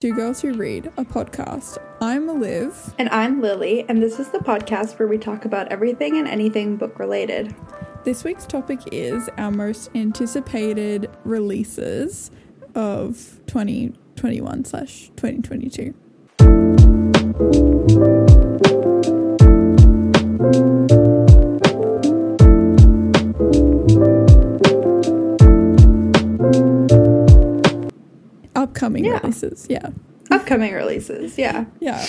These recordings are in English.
Two Girls Who Read, a podcast. I'm Liv. And I'm Lily, and this is the podcast where we talk about everything and anything book related. This week's topic is our most anticipated releases of 2021 slash 2022. Upcoming Yeah. releases, yeah. Upcoming releases, yeah. Yeah.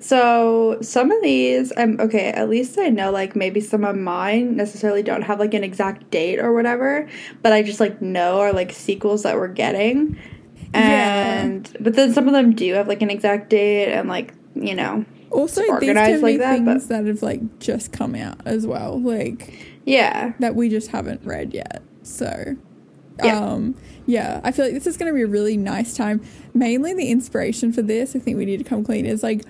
So some of these, I'm okay. At least I know, like maybe some of mine necessarily don't have like an exact date or whatever, but I just like know are like sequels that we're getting, Yeah. and but then some of them do have like an exact date and like you know, Also, these can like be that, things but- that have like just come out as well, like yeah, that we just haven't read yet. So, Yeah. um, yeah, I feel like this is going to be a really nice time. Mainly, the inspiration for this, I think we need to come clean, is like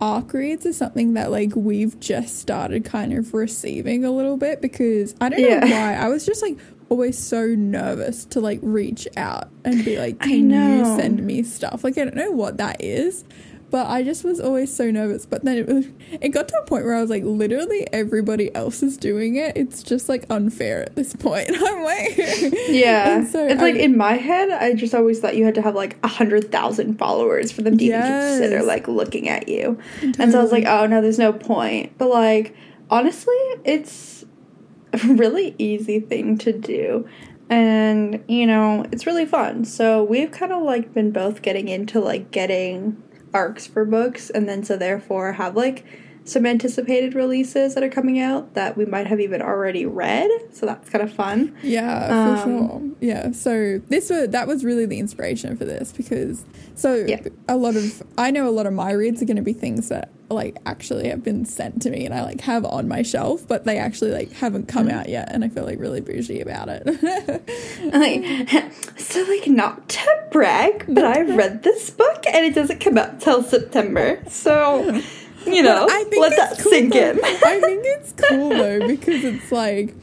arc reads is something that like we've just started kind of receiving a little bit because I don't know why I was just like always so nervous to like reach out and be like, I can you send me stuff? Like I don't know what that is. But I just was always so nervous. But then it was, it got to a point where I was like, literally everybody else is doing it. It's just like unfair at this point. I'm like, yeah. So it's I- like in my head, I just always thought you had to have like a hundred thousand followers for them to even consider like looking at you. And so I was like, oh no, there's no point. But like, honestly, it's a really easy thing to do. And, you know, it's really fun. So we've kind of like been both getting into like getting arcs for books and then so therefore have like some anticipated releases that are coming out that we might have even already read. So that's kind of fun. Yeah, for Um, sure. Yeah. So this was that was really the inspiration for this because so Yeah. a lot of I know a lot of my reads are going to be things that like actually have been sent to me and I like have on my shelf, but they actually like haven't come Mm-hmm. out yet, and I feel like really bougie about it. Like, so like not to brag, but I've read this book and it doesn't come out till September. So you know, I let that cool sink though. in. I think it's cool though because it's like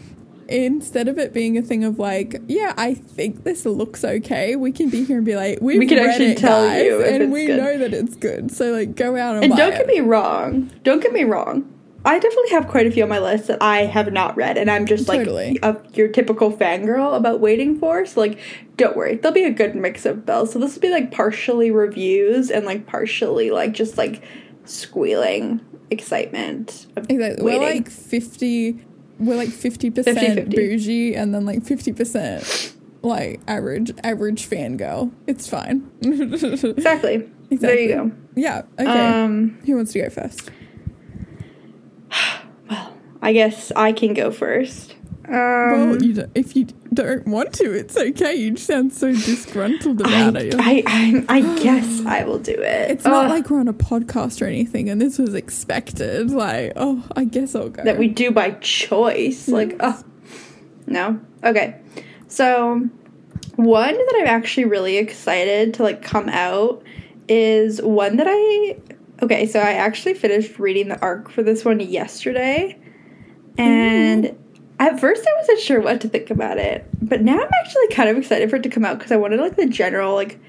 instead of it being a thing of like, yeah, I think this looks okay, we can be here and be like, we've We can actually it, tell guys, you and we good. know that it's good. So like, go out and, And buy don't it. get me wrong. Don't get me wrong. I definitely have quite a few on my list that I have not read, and I'm just like Totally. a, your typical fangirl about waiting for. So like, don't worry, there'll be a good mix of bells. So this will be like partially reviews and like partially like just like squealing excitement. Of Exactly. Waiting. We're like fifty. We're like fifty percent 50-50. bougie, and then like fifty percent like average average fangirl. It's fine. exactly. There Exactly. you go. yeah. Okay. Um. Who wants to go first? Well, I guess I can go first. Um, well, you if you don't want to, it's okay. You sound so disgruntled about I, it. I, I, I guess I will do it. it's not uh, like we're on a podcast or anything, and this was expected. Like, oh, I guess I'll go. that we do by choice. Like, oh, no. Okay. So, one that I'm actually really excited to like come out is one that I. Okay, so I actually finished reading the arc for this one yesterday, mm. and at first I wasn't sure what to think about it, but now I'm actually kind of excited for it to come out because I wanted like the general like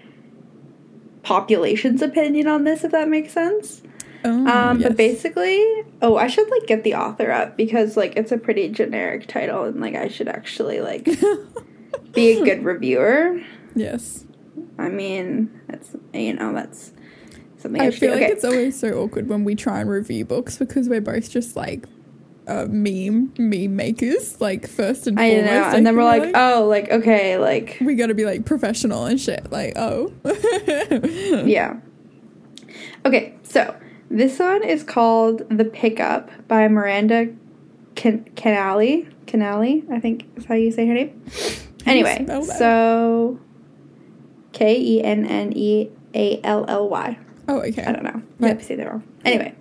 population's opinion on this, if that makes sense. Oh, Um, yes. but basically, oh, I should like get the author up because like it's a pretty generic title and like I should actually like be a good reviewer. yes. I mean, that's you know that's something I, I feel like Okay. it's always so awkward when we try and review books because we're both just like uh, meme meme makers, like first and I foremost. know, and then we're feel like, oh, like okay, like we got to be like professional and shit. Like, oh, yeah. Okay, so this one is called "The Pickup" by Miranda Can- Canali. Canali, I think is how you say her name. Anyway, so K E N N E A L L Y. oh, okay. I don't know. Yeah. Might be saying that wrong. Anyway.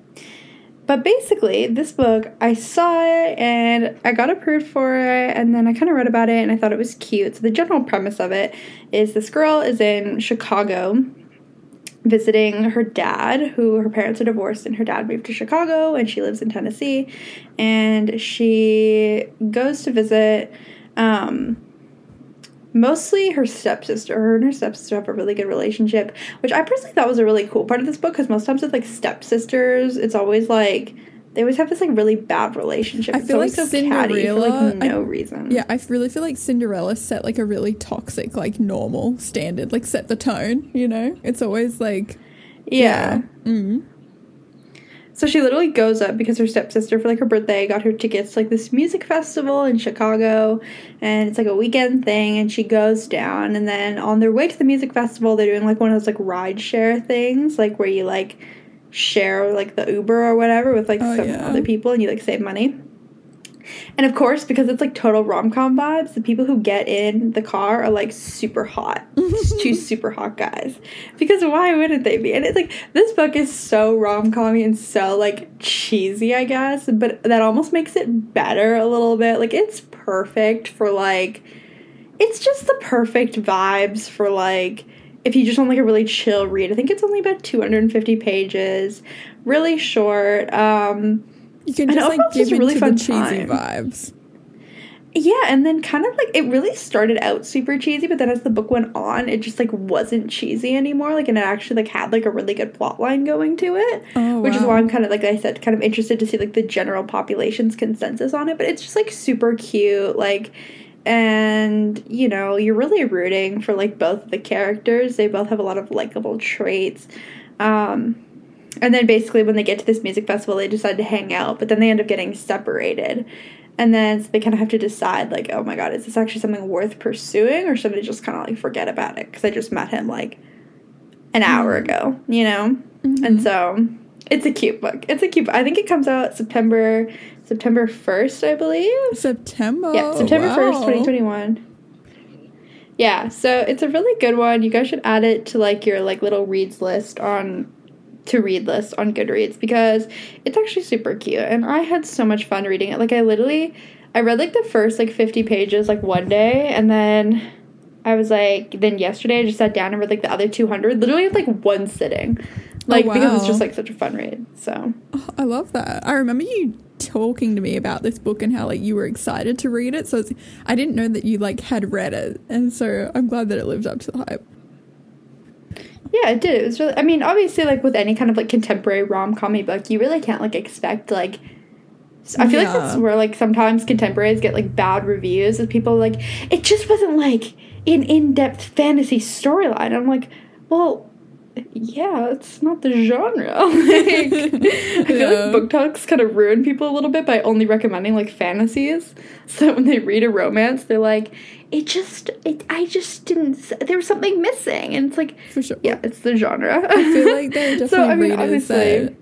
But basically, this book, I saw it and I got approved for it, and then I kind of read about it and I thought it was cute. So, the general premise of it is this girl is in Chicago visiting her dad, who her parents are divorced, and her dad moved to Chicago and she lives in Tennessee. And she goes to visit um, mostly her stepsister. Her and her stepsister have a really good relationship, which I personally thought was a really cool part of this book because most times with like stepsisters, it's always like they always have this like really bad relationship. I feel like so Cinderella. catty for like no I- reason. Yeah, I really feel like Cinderella set like a really toxic, like normal standard, like set the tone. You know, it's always like yeah. mm, So she literally goes up because her stepsister for like her birthday got her tickets to like this music festival in Chicago and it's like a weekend thing and she goes down and then on their way to the music festival they're doing like one of those like ride share things like where you like share like the Uber or whatever with like Oh, some yeah. other people and you like save money. And of course, because it's like total rom com vibes, the people who get in the car are like super hot. It's two super hot guys. Because why wouldn't they be? And it's like this book is so rom com and so like cheesy, I guess, but that almost makes it better a little bit. Like it's perfect for like it's just the perfect vibes for like if you just want like a really chill read. I think it's only about 250 pages, really short. Um you can And just overall, like give a really into the cheesy time. vibes. Yeah, and then kind of like it really started out super cheesy, but then as the book went on, it just like wasn't cheesy anymore. Like, and it actually like had like a really good plot line going to it, Oh, which is why I'm kind of like I said, kind of interested to see like the general population's consensus on it. But it's just like super cute, like, and you know you're really rooting for like both the characters. They both have a lot of likable traits. Um, and then basically, when they get to this music festival, they decide to hang out, but then they end up getting separated. And then so they kind of have to decide, like, oh my god, is this actually something worth pursuing, or should I just kind of like forget about it? Because I just met him like an hour mm-hmm. ago, you know? Mm-hmm. And so it's a cute book. It's a cute. I think it comes out September September first, I believe. September. Yeah, September first, twenty twenty one. Yeah, so it's a really good one. You guys should add it to like your like little reads list on to read list on Goodreads because it's actually super cute and I had so much fun reading it. Like I literally I read like the first like 50 pages like one day and then I was like then yesterday I just sat down and read like the other 200 literally like one sitting. Oh, like because it's just like such a fun read. So Oh, I love that. I remember you talking to me about this book and how like you were excited to read it. So it's, I didn't know that you like had read it, and so I'm glad that it lived up to the hype. Yeah, it did. It was really. I mean, obviously, like with any kind of like contemporary rom com book, you really can't like expect like. I feel like that's where like sometimes contemporaries get like bad reviews, as people like it just wasn't like an in depth fantasy storyline. I'm like, well, yeah, it's not the genre. like, I feel Yeah. like book talks kind of ruin people a little bit by only recommending like fantasies. So when they read a romance, they're like, it just, it, I just didn't. There was something missing, and it's like, For sure. yeah, it's the genre. I feel like there are definitely So, I mean, readers that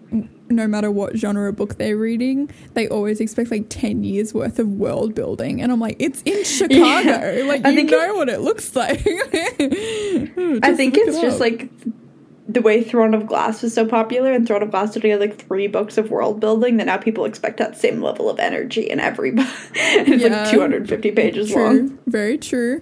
no matter what genre of book they're reading, they always expect like 10 years worth of world building. And I'm like, it's in Chicago. Like, I you know what it looks like. Hmm, I think it's just like the way Throne of Glass was so popular, and Throne of Glass did like three books of world building. That now people expect that same level of energy in every book. it's Yeah. like 250 pages true. long. Very true.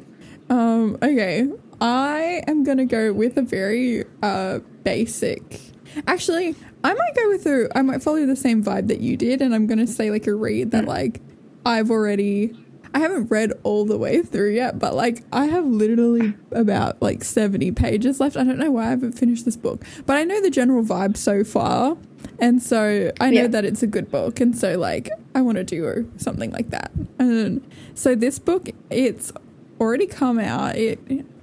Um, okay. I am going to go with a very uh, basic. Actually, I might go with a. I might follow the same vibe that you did, and I'm going to say like a read that like I've already. I haven't read all the way through yet, but like I have literally about like 70 pages left. I don't know why I haven't finished this book, but I know the general vibe so far. And so I know Yeah. that it's a good book. And so like I want to do something like that. And so this book, it's already come out. It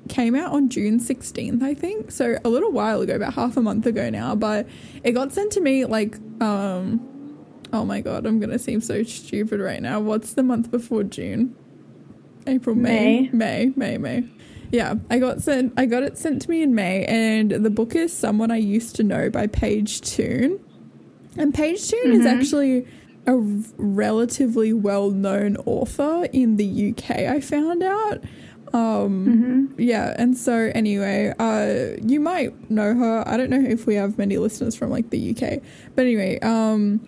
came out on June 16th, I think. So a little while ago, about half a month ago now, but it got sent to me like um oh my god, I'm going to seem so stupid right now. What's the month before June? April, May, May, May, May. Yeah, I got sent. I got it sent to me in May, and the book is "Someone I Used to Know" by Paige Toon. And Paige Toon is Mhm. actually a r- relatively well-known author in the UK. I found out. Um, hmm yeah, and so anyway, uh, you might know her. I don't know if we have many listeners from like the UK, but anyway, um,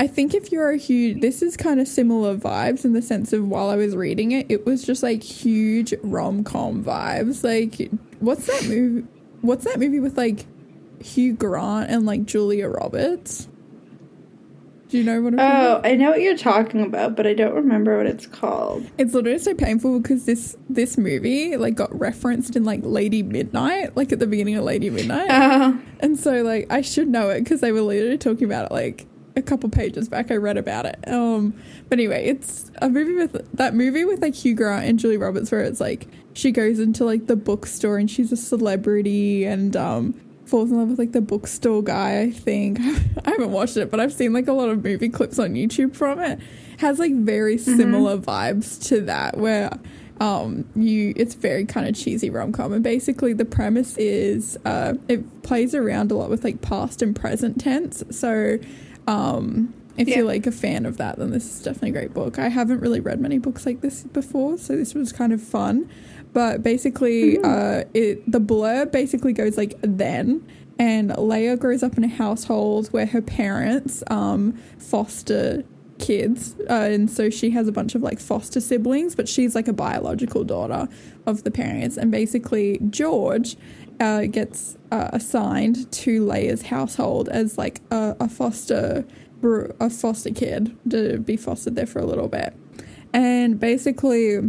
I think if you're a huge, this is kind of similar vibes in the sense of while I was reading it, it was just like huge rom com vibes. Like, what's that movie? What's that movie with like Hugh Grant and like Julia Roberts? Do you know what I'm Oh, I know what you're talking about, but I don't remember what it's called. It's literally so painful because this this movie like got referenced in like Lady Midnight, like at the beginning of Lady Midnight. Uh, And so like I should know it because they were literally talking about it like a couple pages back. I read about it. Um, but anyway, it's a movie with that movie with like Hugh Grant and Julie Roberts where it's like she goes into like the bookstore and she's a celebrity and um falls in love with like the bookstore guy. I think I haven't watched it, but I've seen like a lot of movie clips on YouTube from it. Has like very similar vibes to that where um you it's very kind of cheesy rom-com and basically the premise is uh it plays around a lot with like past and present tense so um if Yeah. you're like a fan of that then this is definitely a great book. I haven't really read many books like this before so this was kind of fun. But basically uh it the blurb basically goes like then and leia grows up in a household where her parents um foster kids uh, and so she has a bunch of like foster siblings but she's like a biological daughter of the parents. And basically george uh, gets uh, assigned to leia's household as like a, a foster a foster kid to be fostered there for a little bit. And basically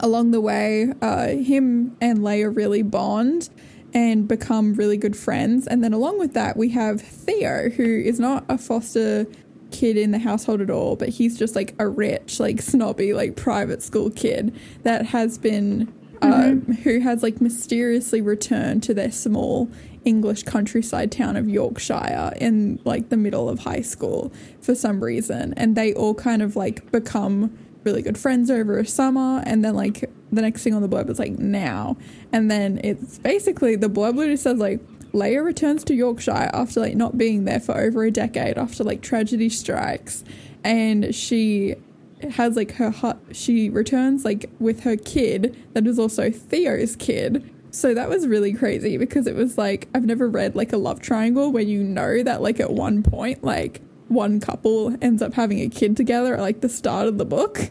along the way uh, him and leia really bond and become really good friends. And then along with that we have theo who is not a foster kid in the household at all, but he's just like a rich, like snobby, like private school kid that has been, uh, who has like mysteriously returned to their small English countryside town of Yorkshire in like the middle of high school for some reason. And they all kind of like become really good friends over a summer. And then like the next thing on the blurb is like now. And then it's basically the blurb literally says like, Leia returns to Yorkshire after like not being there for over a decade after like tragedy strikes and she has like her hu- she returns like with her kid that is also Theo's kid. So that was really crazy because it was like I've never read like a love triangle where you know that like at one point like one couple ends up having a kid together at like the start of the book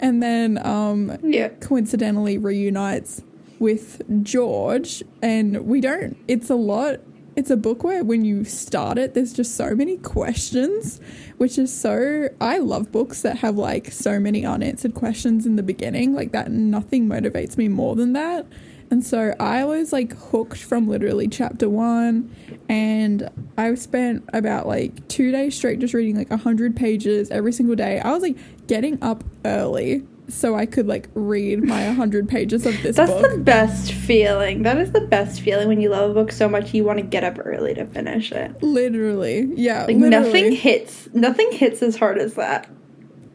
and then um yeah. coincidentally reunites with George, and we don't. It's a lot. It's a book where when you start it, there's just so many questions, which is so. I love books that have like so many unanswered questions in the beginning. Like that, nothing motivates me more than that. And so I was like hooked from literally chapter one, and I spent about like two days straight just reading like a hundred pages every single day. I was like getting up early so I could like read my 100 pages of this That's book. the best feeling. That is the best feeling when you love a book so much you want to get up early to finish it. literally. Yeah. Like literally. nothing hits nothing hits as hard as that.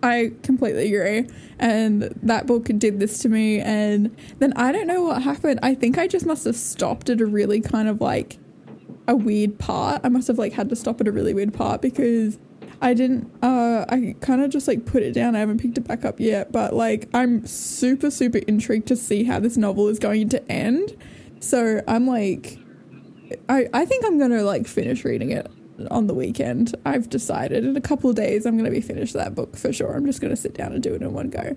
I completely agree. And that book did this to me. And then I don't know what happened. I think I just must have stopped at a really kind of like a weird part. I must have like had to stop at a really weird part because I didn't, uh, I kind of just like put it down. I haven't picked it back up yet. But like, I'm super, super intrigued to see how this novel is going to end. So I'm like, I, I think I'm to like finish reading it on the weekend. I've decided in a couple of days I'm to be finished that book for sure. I'm just to sit down and do it in one go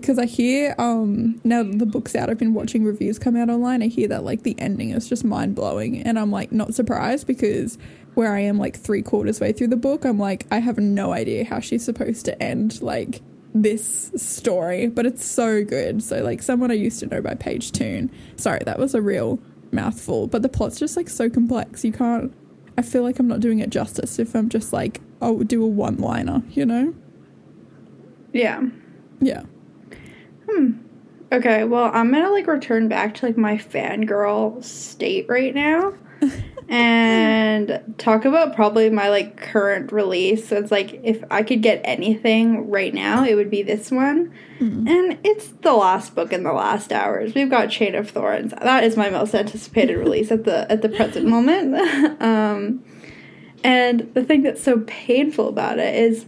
because I hear um now that the book's out I've been watching reviews come out online. I hear that like the ending is just mind-blowing and I'm like not surprised because where I am like 3 quarters way through the book, I'm like I have no idea how she's supposed to end like this story, but it's so good. So like someone I used to know by Paige Toon. Sorry, that was a real mouthful, but the plot's just like so complex. You can't I feel like I'm not doing it justice if I'm just like, oh, do a one liner, you know? Yeah. Yeah. Okay, well, I'm gonna like return back to like my fangirl state right now and talk about probably my like current release. So it's like if I could get anything right now, it would be this one. And it's the last book in the last hours. We've got Chain of Thorns. That is my most anticipated release at the at the present moment. um and the thing that's so painful about it is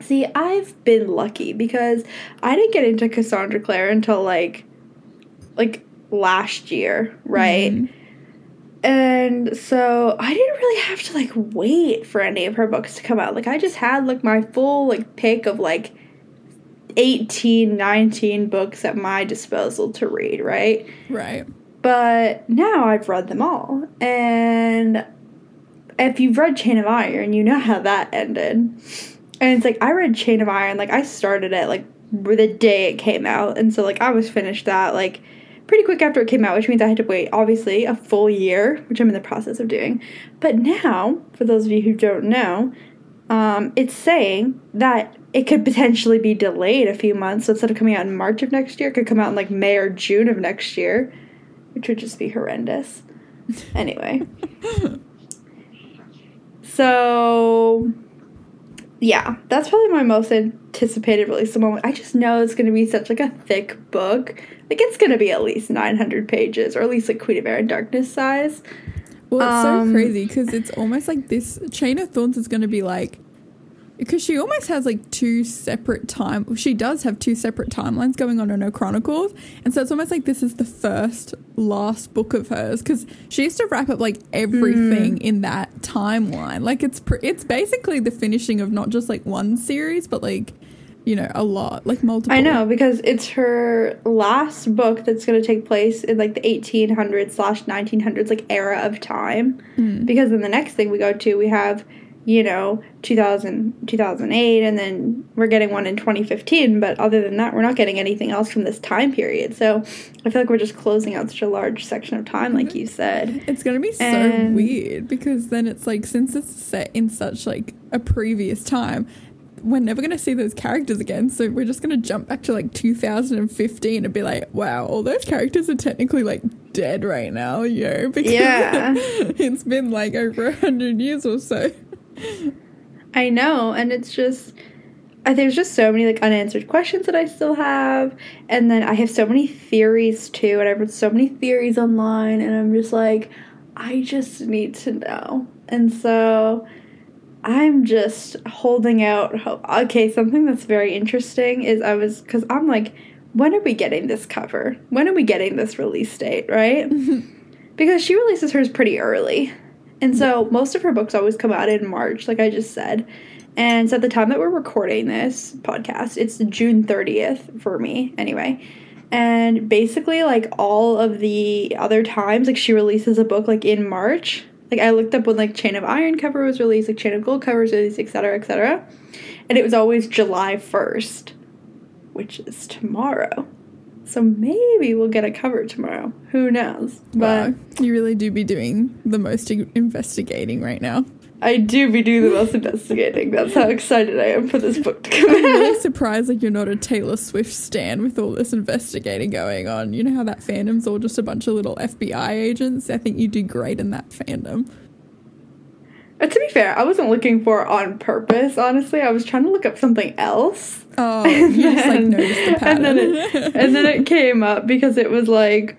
See, I've been lucky because I didn't get into Cassandra Clare until like like last year, right? Mhm. And so I didn't really have to like wait for any of her books to come out. Like I just had like my full like pick of like 18, 19 books at my disposal to read, right? Right. But now I've read them all. And if you've read Chain of Iron, you know how that ended. And it's like I read Chain of Iron, like I started it like the day it came out, and so like I was finished that like pretty quick after it came out, which means I had to wait obviously a full year, which I'm in the process of doing. But now, for those of you who don't know, um, it's saying that it could potentially be delayed a few months. So instead of coming out in March of next year, it could come out in like May or June of next year, which would just be horrendous. anyway. so yeah, that's probably my most anticipated release of the moment. I just know it's gonna be such like a thick book. Like it's gonna be at least nine hundred pages, or at least like Queen of Air and Darkness size. Well, it's um, so crazy because it's almost like this Chain of Thorns is going to be like because she almost has like two separate time she does have two separate timelines going on in her chronicles and so it's almost like this is the first last book of hers because she used to wrap up like everything mm. in that timeline like it's pr- it's basically the finishing of not just like one series but like you know a lot like multiple i know because it's her last book that's going to take place in like the 1800s slash 1900s like era of time mm. because then the next thing we go to we have you know 2000 2008 and then we're getting one in 2015 but other than that we're not getting anything else from this time period so i feel like we're just closing out such a large section of time like you said it's going to be and so weird because then it's like since it's set in such like a previous time we're never going to see those characters again. So we're just going to jump back to like 2015 and be like, wow, all those characters are technically like dead right now, yo. Because yeah. it's been like over a hundred years or so. I know, and it's just uh, there's just so many like unanswered questions that I still have, and then I have so many theories too, and I've read so many theories online, and I'm just like, I just need to know, and so I'm just holding out hope. Okay, something that's very interesting is I was because I'm like, when are we getting this cover? When are we getting this release date? Right? because she releases hers pretty early. And so most of her books always come out in March, like I just said. And so at the time that we're recording this podcast, it's June 30th for me anyway. And basically, like all of the other times, like she releases a book like in March. Like I looked up when like Chain of Iron cover was released, like Chain of Gold cover was released, etc., etc. And it was always July 1st, which is tomorrow. So maybe we'll get a cover tomorrow. Who knows? But wow, you really do be doing the most investigating right now. I do be doing the most investigating. That's how excited I am for this book to come out. I'm really surprised like you're not a Taylor Swift stan with all this investigating going on. You know how that fandom's all just a bunch of little FBI agents? I think you do great in that fandom. Uh, to be fair, I wasn't looking for it on purpose, honestly. I was trying to look up something else. Oh, and you then, just like noticed the pattern. And then, it, and then it came up because it was like,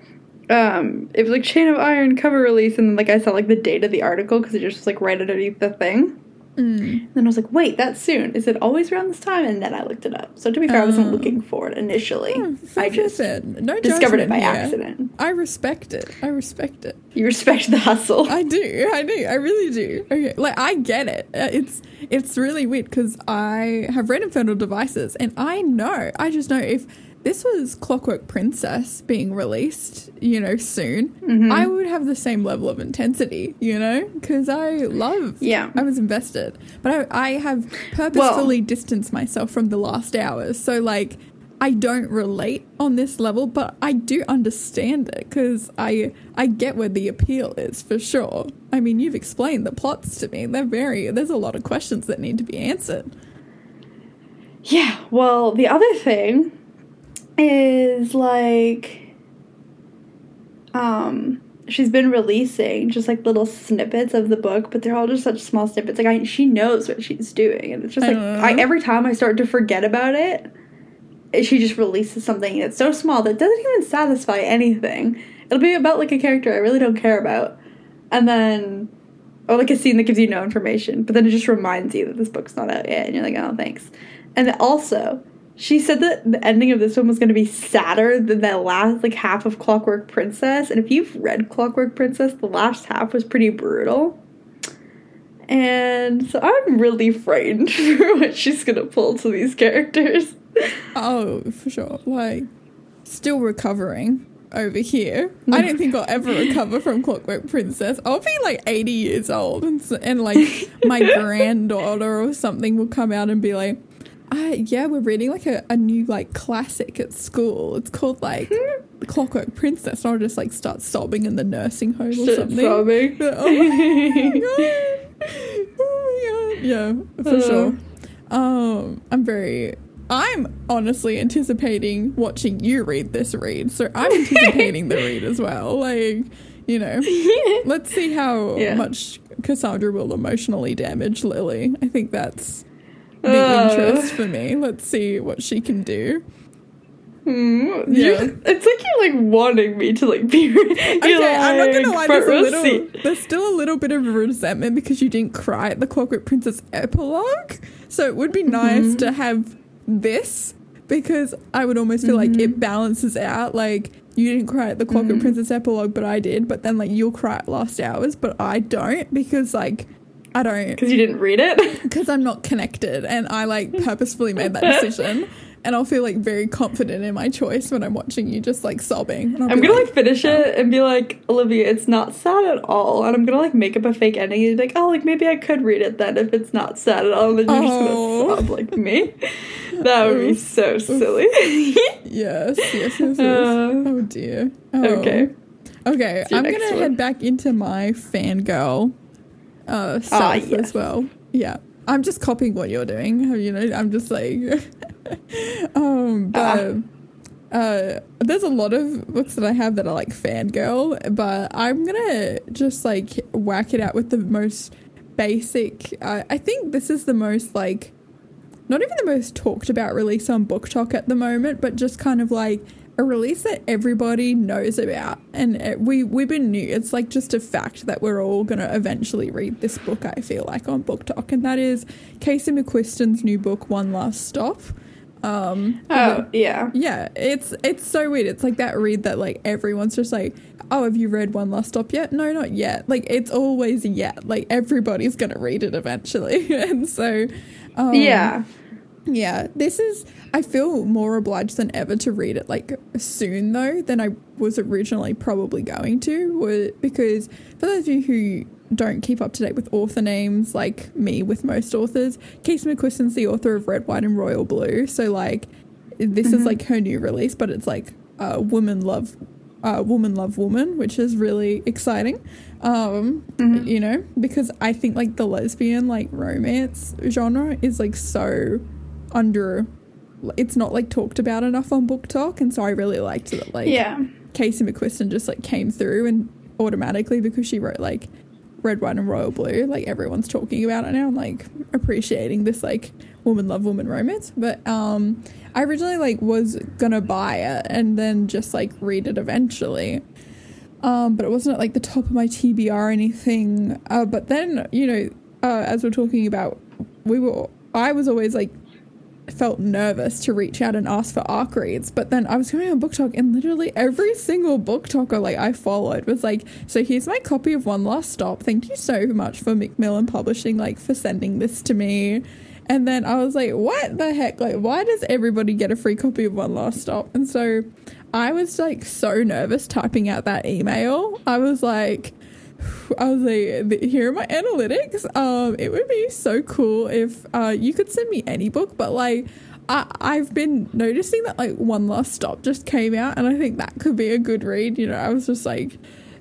um, it was like Chain of Iron cover release, and then like I saw like the date of the article because it just was like right underneath the thing. Mm. Then I was like, wait, that's soon. Is it always around this time? And then I looked it up. So to be fair, uh, I wasn't oh. looking for it initially. I just no discovered it by here. accident. I respect it. I respect it. You respect the hustle. I do. I do. I really do. Okay, like I get it. Uh, it's it's really weird because I have read Infernal Devices, and I know. I just know if this was Clockwork Princess being released, you know, soon, mm-hmm. I would have the same level of intensity, you know, because I love, yeah, I was invested, but I, I have purposefully well, distanced myself from the last hours, so like I don't relate on this level, but I do understand it because I I get where the appeal is for sure. I mean, you've explained the plots to me; they're very there's a lot of questions that need to be answered. Yeah, well, the other thing is like um she's been releasing just like little snippets of the book, but they're all just such small snippets. Like I, she knows what she's doing, and it's just like I, every time I start to forget about it, she just releases something that's so small that doesn't even satisfy anything. It'll be about like a character I really don't care about, and then or like a scene that gives you no information, but then it just reminds you that this book's not out yet, and you're like, oh, thanks. And also, she said that the ending of this one was going to be sadder than the last like half of Clockwork Princess, and if you've read Clockwork Princess, the last half was pretty brutal. And so I'm really frightened for what she's gonna pull to these characters. Oh, for sure. Like, still recovering. over here. I don't think I'll ever recover from Clockwork Princess. I'll be like 80 years old, and, and like my granddaughter or something will come out and be like, uh, "Yeah, we're reading like a, a new like classic at school. It's called like The Clockwork Princess." And I'll just like start sobbing in the nursing home or Shit, something. sobbing. Oh my god! Oh my god! Yeah, for Uh. sure. Um, I'm very. I'm honestly anticipating watching you read this read, so I'm anticipating the read as well. Like, you know, let's see how Yeah. much Cassandra will emotionally damage Lily. I think that's the Uh. interest for me. Let's see what she can do. Mm, Yeah. you- it's like you're like wanting me to like be. Okay, I'm not gonna lie. There's a little, seat. there's still a little bit of resentment because you didn't cry at the Clockwork Princess epilogue. So it would be nice Mm-hmm. to have this because I would almost feel like Mm-hmm. it balances out. Like you didn't cry at the Clockwork Princess epilogue, but I did. But then like you'll cry at Lost Hours, but I don't because like I don't because you didn't read it. because I'm not connected and I like purposefully made that decision. And I'll feel like very confident in my choice when I'm watching you just like sobbing. I'm gonna like finish it and be like, Olivia, it's not sad at all. And I'm gonna like make up a fake ending and be like, oh, like maybe I could read it then if it's not sad at all. And then you're Oh. just gonna sob like me. That would be so silly. Yes, yes, yes, yes. Uh, oh dear. Oh. okay. Okay, I'm gonna one. head back into my fangirl uh, self yes. as well. Yeah, I'm just copying what you're doing. You know, I'm just like, um, but Ah. uh, there's a lot of books that I have that are like fangirl, but I'm gonna just like whack it out with the most basic. Uh, I think this is the most like not even the most talked about release on BookTok at the moment, but just kind of like a release that everybody knows about. And it, we we've been new. It's like just a fact that we're all gonna eventually read this book. I feel like on BookTok, and that is Casey McQuiston's new book, One Last Stop. Um, Oh yeah. yeah, it's it's so weird. It's like that read that like everyone's just like, oh, have you read One Last Stop yet? No, not yet. Like it's always yet. Like everybody's gonna read it eventually, and so um, yeah. Yeah, this is. I feel more obliged than ever to read it like soon though than I was originally probably going to, because for those of you who don't keep up to date with author names like me with most authors, Casey McQuiston's the author of Red, White, and Royal Blue. So like, this is like her new release, but it's like uh, Woman Love, uh, Woman Love Woman, which is really exciting. Um, you know, because I think like the lesbian like romance genre is like so under it's not like talked about enough on BookTok and so i really liked that like Yeah. casey mcquiston just like came through and automatically because she wrote like red white and royal blue like everyone's talking about it now and like appreciating this like woman love woman romance but um i originally like was gonna buy it and then just like read it eventually um, but it wasn't at like the top of my TBR or anything. Uh, but then, you know, uh, as we're talking about, we were, I was always like, felt nervous to reach out and ask for arc reads. But then I was going on BookTok and literally every single BookToker like I followed was like, so here's my copy of One Last Stop. Thank you so much for Macmillan Publishing, like for sending this to me. And then I was like, what the heck? Like, why does everybody get a free copy of One Last Stop? And so I was like so nervous typing out that email. I was like, I was like, here are my analytics. Um, it would be so cool if uh, you could send me any book, but like, I, I've been noticing that like One Last Stop just came out, and I think that could be a good read. You know, I was just like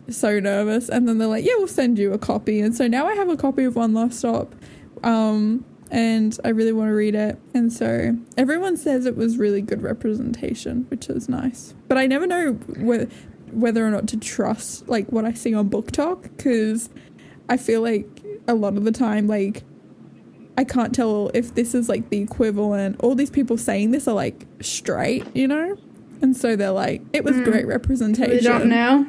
so nervous, and then they're like, yeah, we'll send you a copy, and so now I have a copy of One Last Stop. Um, and I really want to read it. And so everyone says it was really good representation, which is nice. But I never know whe- whether or not to trust like what I see on BookTok because I feel like a lot of the time, like I can't tell if this is like the equivalent. All these people saying this are like straight, you know, and so they're like, it was mm. great representation. We don't know.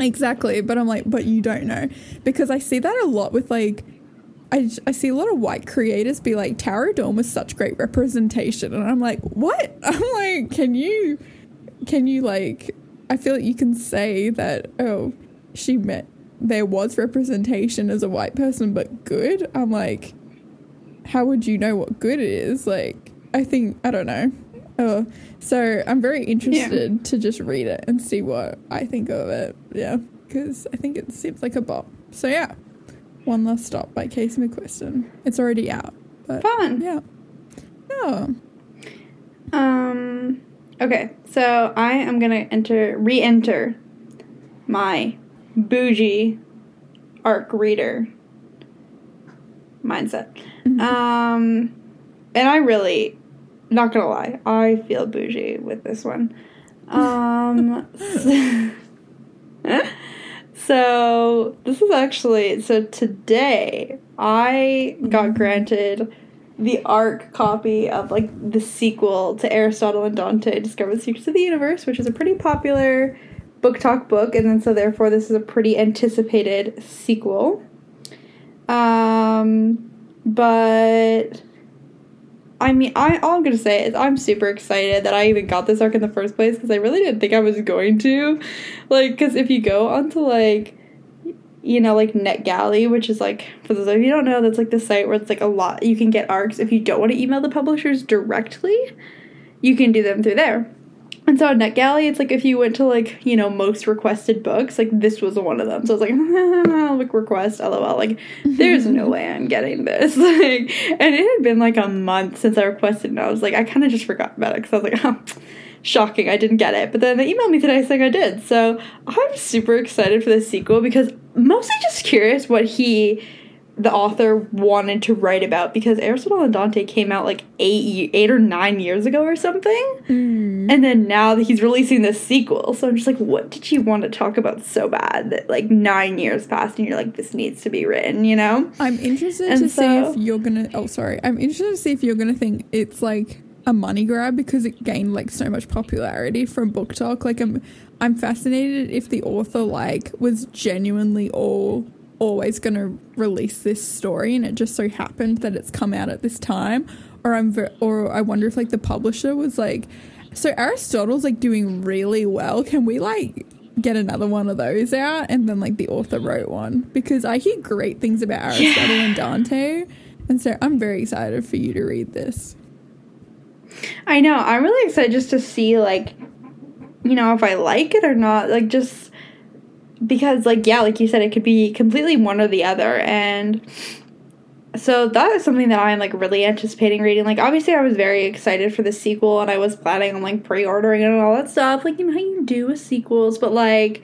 Exactly, but I'm like, but you don't know because I see that a lot with like, I, I see a lot of white creators be like, Tara Dawn was such great representation, and I'm like, what? I'm like, can you, can you like, I feel like you can say that oh, she met there was representation as a white person, but good. I'm like, how would you know what good is? Like, I think I don't know. Oh, so I'm very interested yeah. to just read it and see what I think of it. Yeah, because I think it seems like a bop. So yeah, one last stop by Casey McQuiston. It's already out. But Fun. Yeah. Yeah. Um. Okay, so I am gonna enter re-enter my bougie arc reader mindset. Mm-hmm. Um, and I really, not gonna lie, I feel bougie with this one. Um, so, so this is actually so today I got mm-hmm. granted the ARC copy of like the sequel to Aristotle and Dante Discover the Secrets of the Universe, which is a pretty popular BookTok book, and then so therefore this is a pretty anticipated sequel. Um, but I mean, I all I'm gonna say is I'm super excited that I even got this arc in the first place because I really didn't think I was going to, like, because if you go onto like you know, like NetGalley, which is like, for those of you don't know, that's like the site where it's like a lot, you can get arcs. If you don't want to email the publishers directly, you can do them through there. And so on NetGalley, it's like if you went to like, you know, most requested books, like this was one of them. So I was like, like request, lol. Like, there's no way I'm getting this. Like, and it had been like a month since I requested, and I was like, I kind of just forgot about it because I was like, oh, shocking, I didn't get it. But then they emailed me today saying I did. So I'm super excited for the sequel because mostly just curious what he the author wanted to write about because Aristotle and Dante came out like eight eight or nine years ago or something, mm. and then now that he's releasing this sequel, so I'm just like, what did you want to talk about so bad that like nine years passed and you're like, this needs to be written, you know? I'm interested and to so, see if you're gonna. Oh, sorry, I'm interested to see if you're gonna think it's like a money grab because it gained like so much popularity from BookTok. Like I'm I'm fascinated if the author like was genuinely all always going to release this story and it just so happened that it's come out at this time or I'm ver- or I wonder if like the publisher was like so Aristotle's like doing really well. Can we like get another one of those out and then like the author wrote one because I hear great things about Aristotle yeah. and Dante and so I'm very excited for you to read this. I know. I'm really excited just to see like you know if I like it or not. Like just because like yeah, like you said it could be completely one or the other and so that is something that I'm like really anticipating reading. Like obviously I was very excited for the sequel and I was planning on like pre-ordering it and all that stuff. Like you know how you do with sequels, but like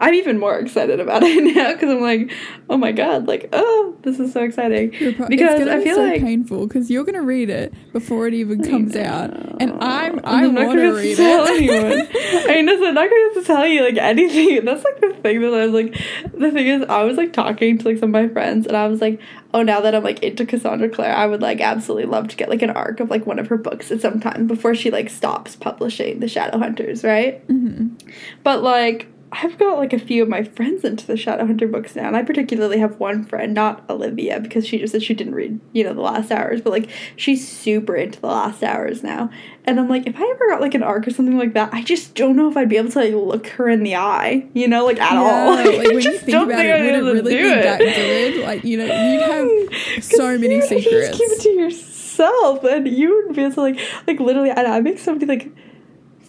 I'm even more excited about it now because I'm like, oh my god, like oh, this is so exciting. Pro- because I feel so like painful because you're gonna read it before it even comes out, and I'm I am want to read tell it. Anyone. I know, so I'm not going to tell you like anything. That's like the thing that I was like. The thing is, I was like talking to like some of my friends, and I was like, oh, now that I'm like into Cassandra Clare, I would like absolutely love to get like an arc of like one of her books at some time before she like stops publishing the Shadowhunters, right? Mm-hmm. But like I've got like a few of my friends into the Shadowhunter books now, and I particularly have one friend, not Olivia, because she just said she didn't read, you know, the last hours, but like she's super into the last hours now. And I'm like, if I ever got like an arc or something like that, I just don't know if I'd be able to like look her in the eye, you know, like at yeah, all. Like, like when you think about it, would it really be it. that good? Like, you know, you'd have so many you secrets. Just keep it to yourself, and you would be able to like, like literally, and I make somebody like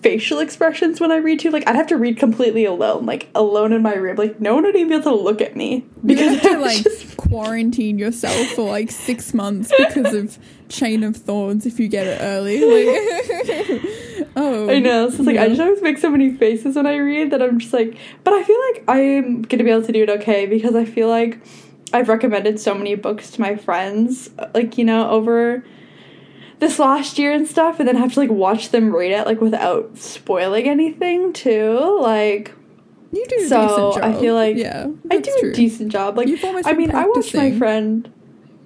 facial expressions when I read too. Like I'd have to read completely alone, like alone in my room. Like no one would even be able to look at me because you have to like just... quarantine yourself for like six months because of Chain of Thorns if you get it early. Like, oh, I know. So it's like yeah. I just always make so many faces when I read that I'm just like. But I feel like I'm gonna be able to do it okay because I feel like I've recommended so many books to my friends, uh, like you know over this last year and stuff and then have to like watch them read it like without spoiling anything too like you do so i feel like yeah i do true. a decent job. Like i mean i watched my friend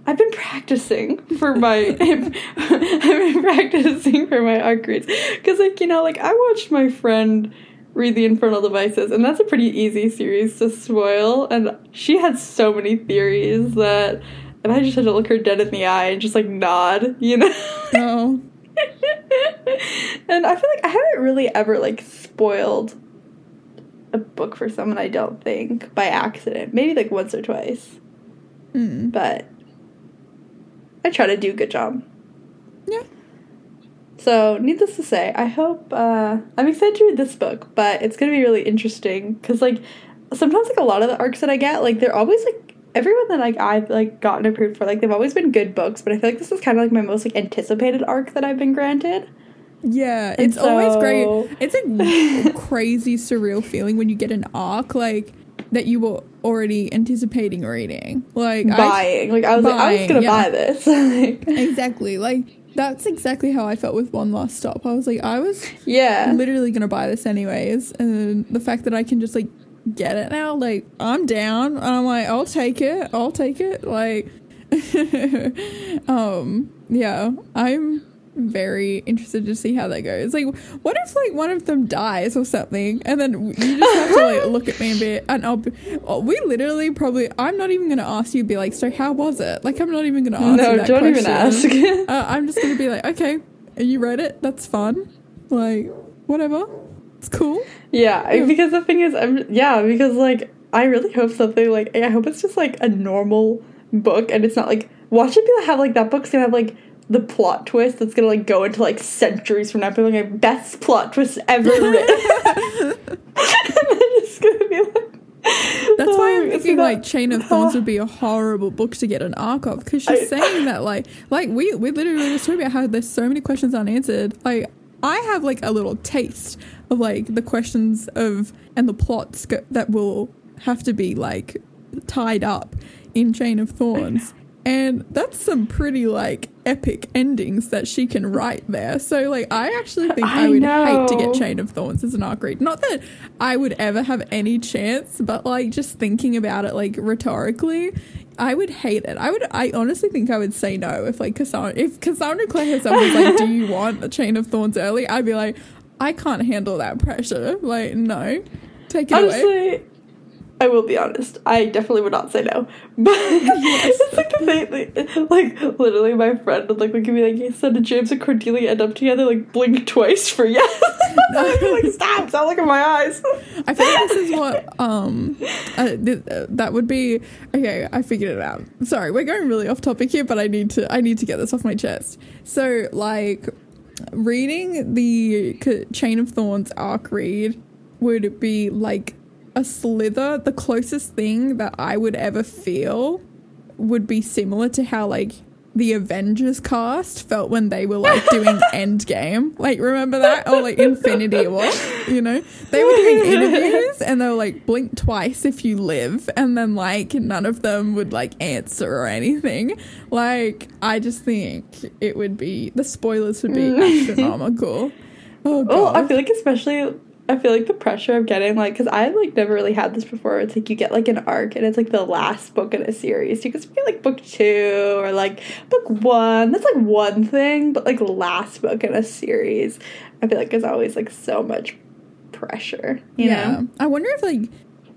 I've been practicing for my I've been practicing for my art grades. Because like you know like I watched my friend read the Infernal Devices and that's a pretty easy series to spoil and she had so many theories that and I just had to look her dead in the eye and just like nod, you know? Oh. and I feel like I haven't really ever like spoiled a book for someone I don't think by accident. Maybe like once or twice. Mm. But I try to do a good job. Yeah. So, needless to say, I hope uh, I'm excited to read this book, but it's gonna be really interesting because, like, sometimes like a lot of the arcs that I get, like, they're always like everyone that like I've like gotten approved for, like, they've always been good books. But I feel like this is kind of like my most like anticipated arc that I've been granted. Yeah, And it's always great. It's a crazy surreal feeling when you get an arc like that you were already anticipating reading. Like I, buying, like, I was like, I was gonna yeah. buy this. like, exactly. Like that's exactly how I felt with One Last Stop. I was like, I was yeah, literally gonna buy this anyways, and the fact that I can just like get it now, like I'm down. I'm like, I'll take it. I'll take it. Like, um, yeah, I'm very interested to see how that goes. Like, what if like one of them dies or something, and then you just have to like look at me and be, and I'll be, oh, we literally probably, I'm not even gonna ask you, be like, so how was it? Like, I'm not even gonna ask you no, that don't even ask. Uh, I'm just gonna be like, okay, you read it. That's fun. Like, whatever. It's cool. Yeah, I- because the thing is, I'm yeah, because like I really hope something like I hope it's just like a normal book and it's not like watching people have like that book's gonna have like the plot twist that's gonna like go into like centuries from now. People like best plot twist ever written. and just gonna be like. That's why "Oh, I'm it's thinking like Chain of Thorns would be a horrible book to get an arc of because she's I- saying that like like we we literally just talking about how there's so many questions unanswered. Like I have like a little taste of like the questions of and the plots go- that will have to be like tied up in Chain of Thorns. And that's some pretty like epic endings that she can write there. So like I actually think I, I would hate to get Chain of Thorns as an arc read. Not that I would ever have any chance, but like just thinking about it like rhetorically, I would hate it. I would I honestly think I would say no if like Cassandra if Cassandra Clare herself was like, Do you want a Chain of Thorns early? I'd be like, I can't handle that pressure. Like, no. Take it away. Honestly, I will be honest. I definitely would not say no. But it's like the thing, like, like literally, my friend would like look at me like, "So did James and Cordelia end up together?" Like blink twice for yes. Like, "Stop! Stop! Look at my eyes." I think this is what um uh, th- uh, that would be. Okay, I figured it out. Sorry, we're going really off topic here, but I need to I need to get this off my chest. So, like, reading the Chain of Thorns arc read would be like a slither. The closest thing that I would ever feel would be similar to how like the Avengers cast felt when they were like doing Endgame. Like remember that? Or like Infinity War, you know? They were doing interviews and they were like blink twice if you live and then like none of them would like answer or anything. Like I just think it would be the spoilers would be mm. astronomical. Oh Oh, I feel like especially. I feel like the pressure of getting like because I like never really had this before. It's like you get like an arc and it's like the last book in a series. You could be like book two or like book one. That's like one thing, but like last book in a series, I feel like is always like so much pressure. You yeah. know? I wonder if like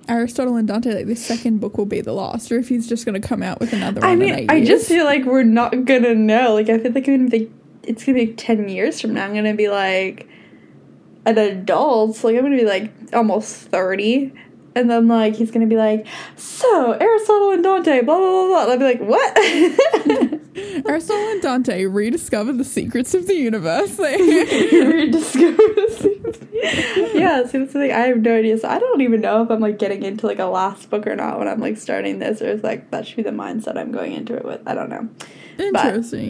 Aristotle and Dante, like the second book will be the last, or if he's just gonna come out with another one. I mean, I just feel like we're not gonna know. Like, I feel like I'm gonna be, it's gonna be ten years from now. I'm gonna be like an adult. Like, I'm gonna be like almost thirty, and then like he's gonna be like, so Aristotle and Dante, blah blah blah blah. And I'll be like, what? Aristotle and Dante rediscover the secrets of the universe. Like, rediscover the yeah, see that's the thing. I have no idea. So I don't even know if I'm like getting into like a last book or not when I'm like starting this, or it's like that should be the mindset I'm going into it with. I don't know. But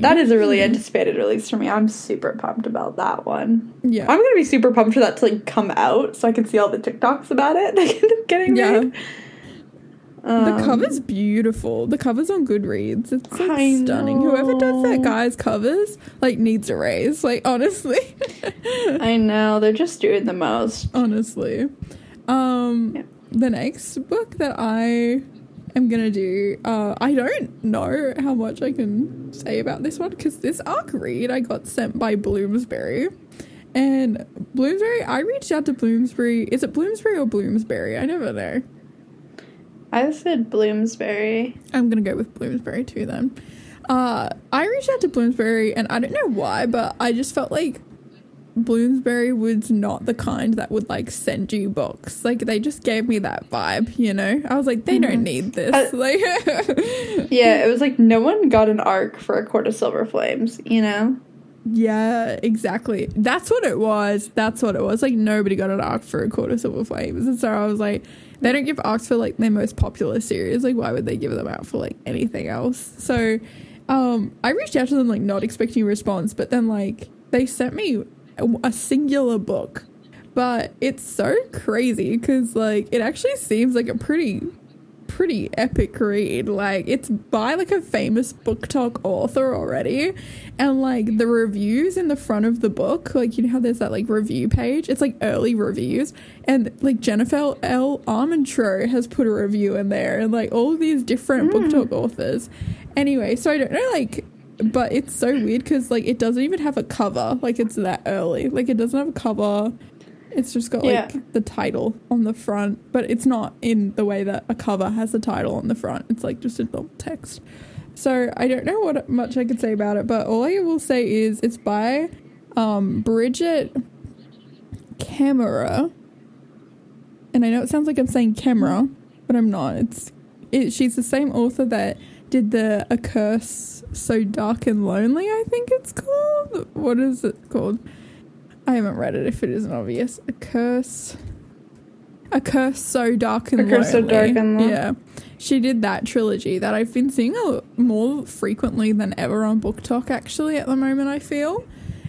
that is a really anticipated release for me. I'm super pumped about that one. yeah. I'm gonna be super pumped for that to like come out so I can see all the TikToks about it. getting Yeah. made. the Um, cover's beautiful. The cover's on Goodreads. It's like stunning. Whoever does that guy's covers like needs a raise. Like honestly, I know they're just doing the most. honestly. Um, Yeah. the next book that I am gonna do, uh, I don't know how much I can say about this one because this arc read I got sent by Bloomsbury. And Bloomsbury, I reached out to Bloomsbury. Is it Bloomsbury or Bloomsbury? I never know. I said Bloomsbury. I'm gonna go with Bloomsbury too then. Uh, I reached out to Bloomsbury and I don't know why, but I just felt like Bloomsbury was not the kind that would like send you books. Like they just gave me that vibe, you know. I was like, they don't need this. Uh, like, Yeah, it was like no one got an arc for a Court of Silver Flames, you know? Yeah, exactly. That's what it was. That's what it was. Like nobody got an arc for a Court of Silver Flames, and so I was like, they don't give arcs for like their most popular series. Like, why would they give them out for like anything else? So, um, I reached out to them like not expecting a response, but then like they sent me a, singular book, but it's so crazy because like it actually seems like a pretty pretty epic read. Like it's by like a famous BookTok author already. And like the reviews in the front of the book, like you know how there's that like review page? It's like early reviews. And like Jennifer L. Armentrout has put a review in there and like all of these different mm. talk authors. Anyway, so I don't know like but it's so weird because like it doesn't even have a cover. Like it's that early. Like it doesn't have a cover. It's just got yeah. like the title on the front, but it's not in the way that a cover has the title on the front. It's like just a little text. So I don't know what much I could say about it, but all I will say is it's by um, Brigid Kemmerer, and I know it sounds like I'm saying camera, but I'm not. It's it, she's the same author that did the A Curse So Dark and Lonely. I think it's called. What is it called? I haven't read it if it isn't obvious. A curse. A curse so dark and a curse lonely. so dark and lonely. Yeah, she did that trilogy that I've been seeing a, more frequently than ever on BookTok. Actually, at the moment, I feel,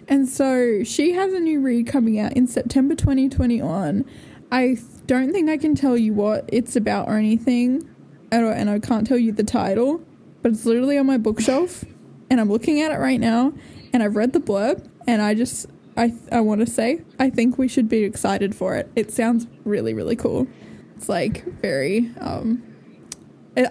and so she has a new read coming out in September 2021. I don't think I can tell you what it's about or anything, and I can't tell you the title, but it's literally on my bookshelf, and I'm looking at it right now, and I've read the blurb, and I just I I want to say I think we should be excited for it. It sounds really really cool. It's like very um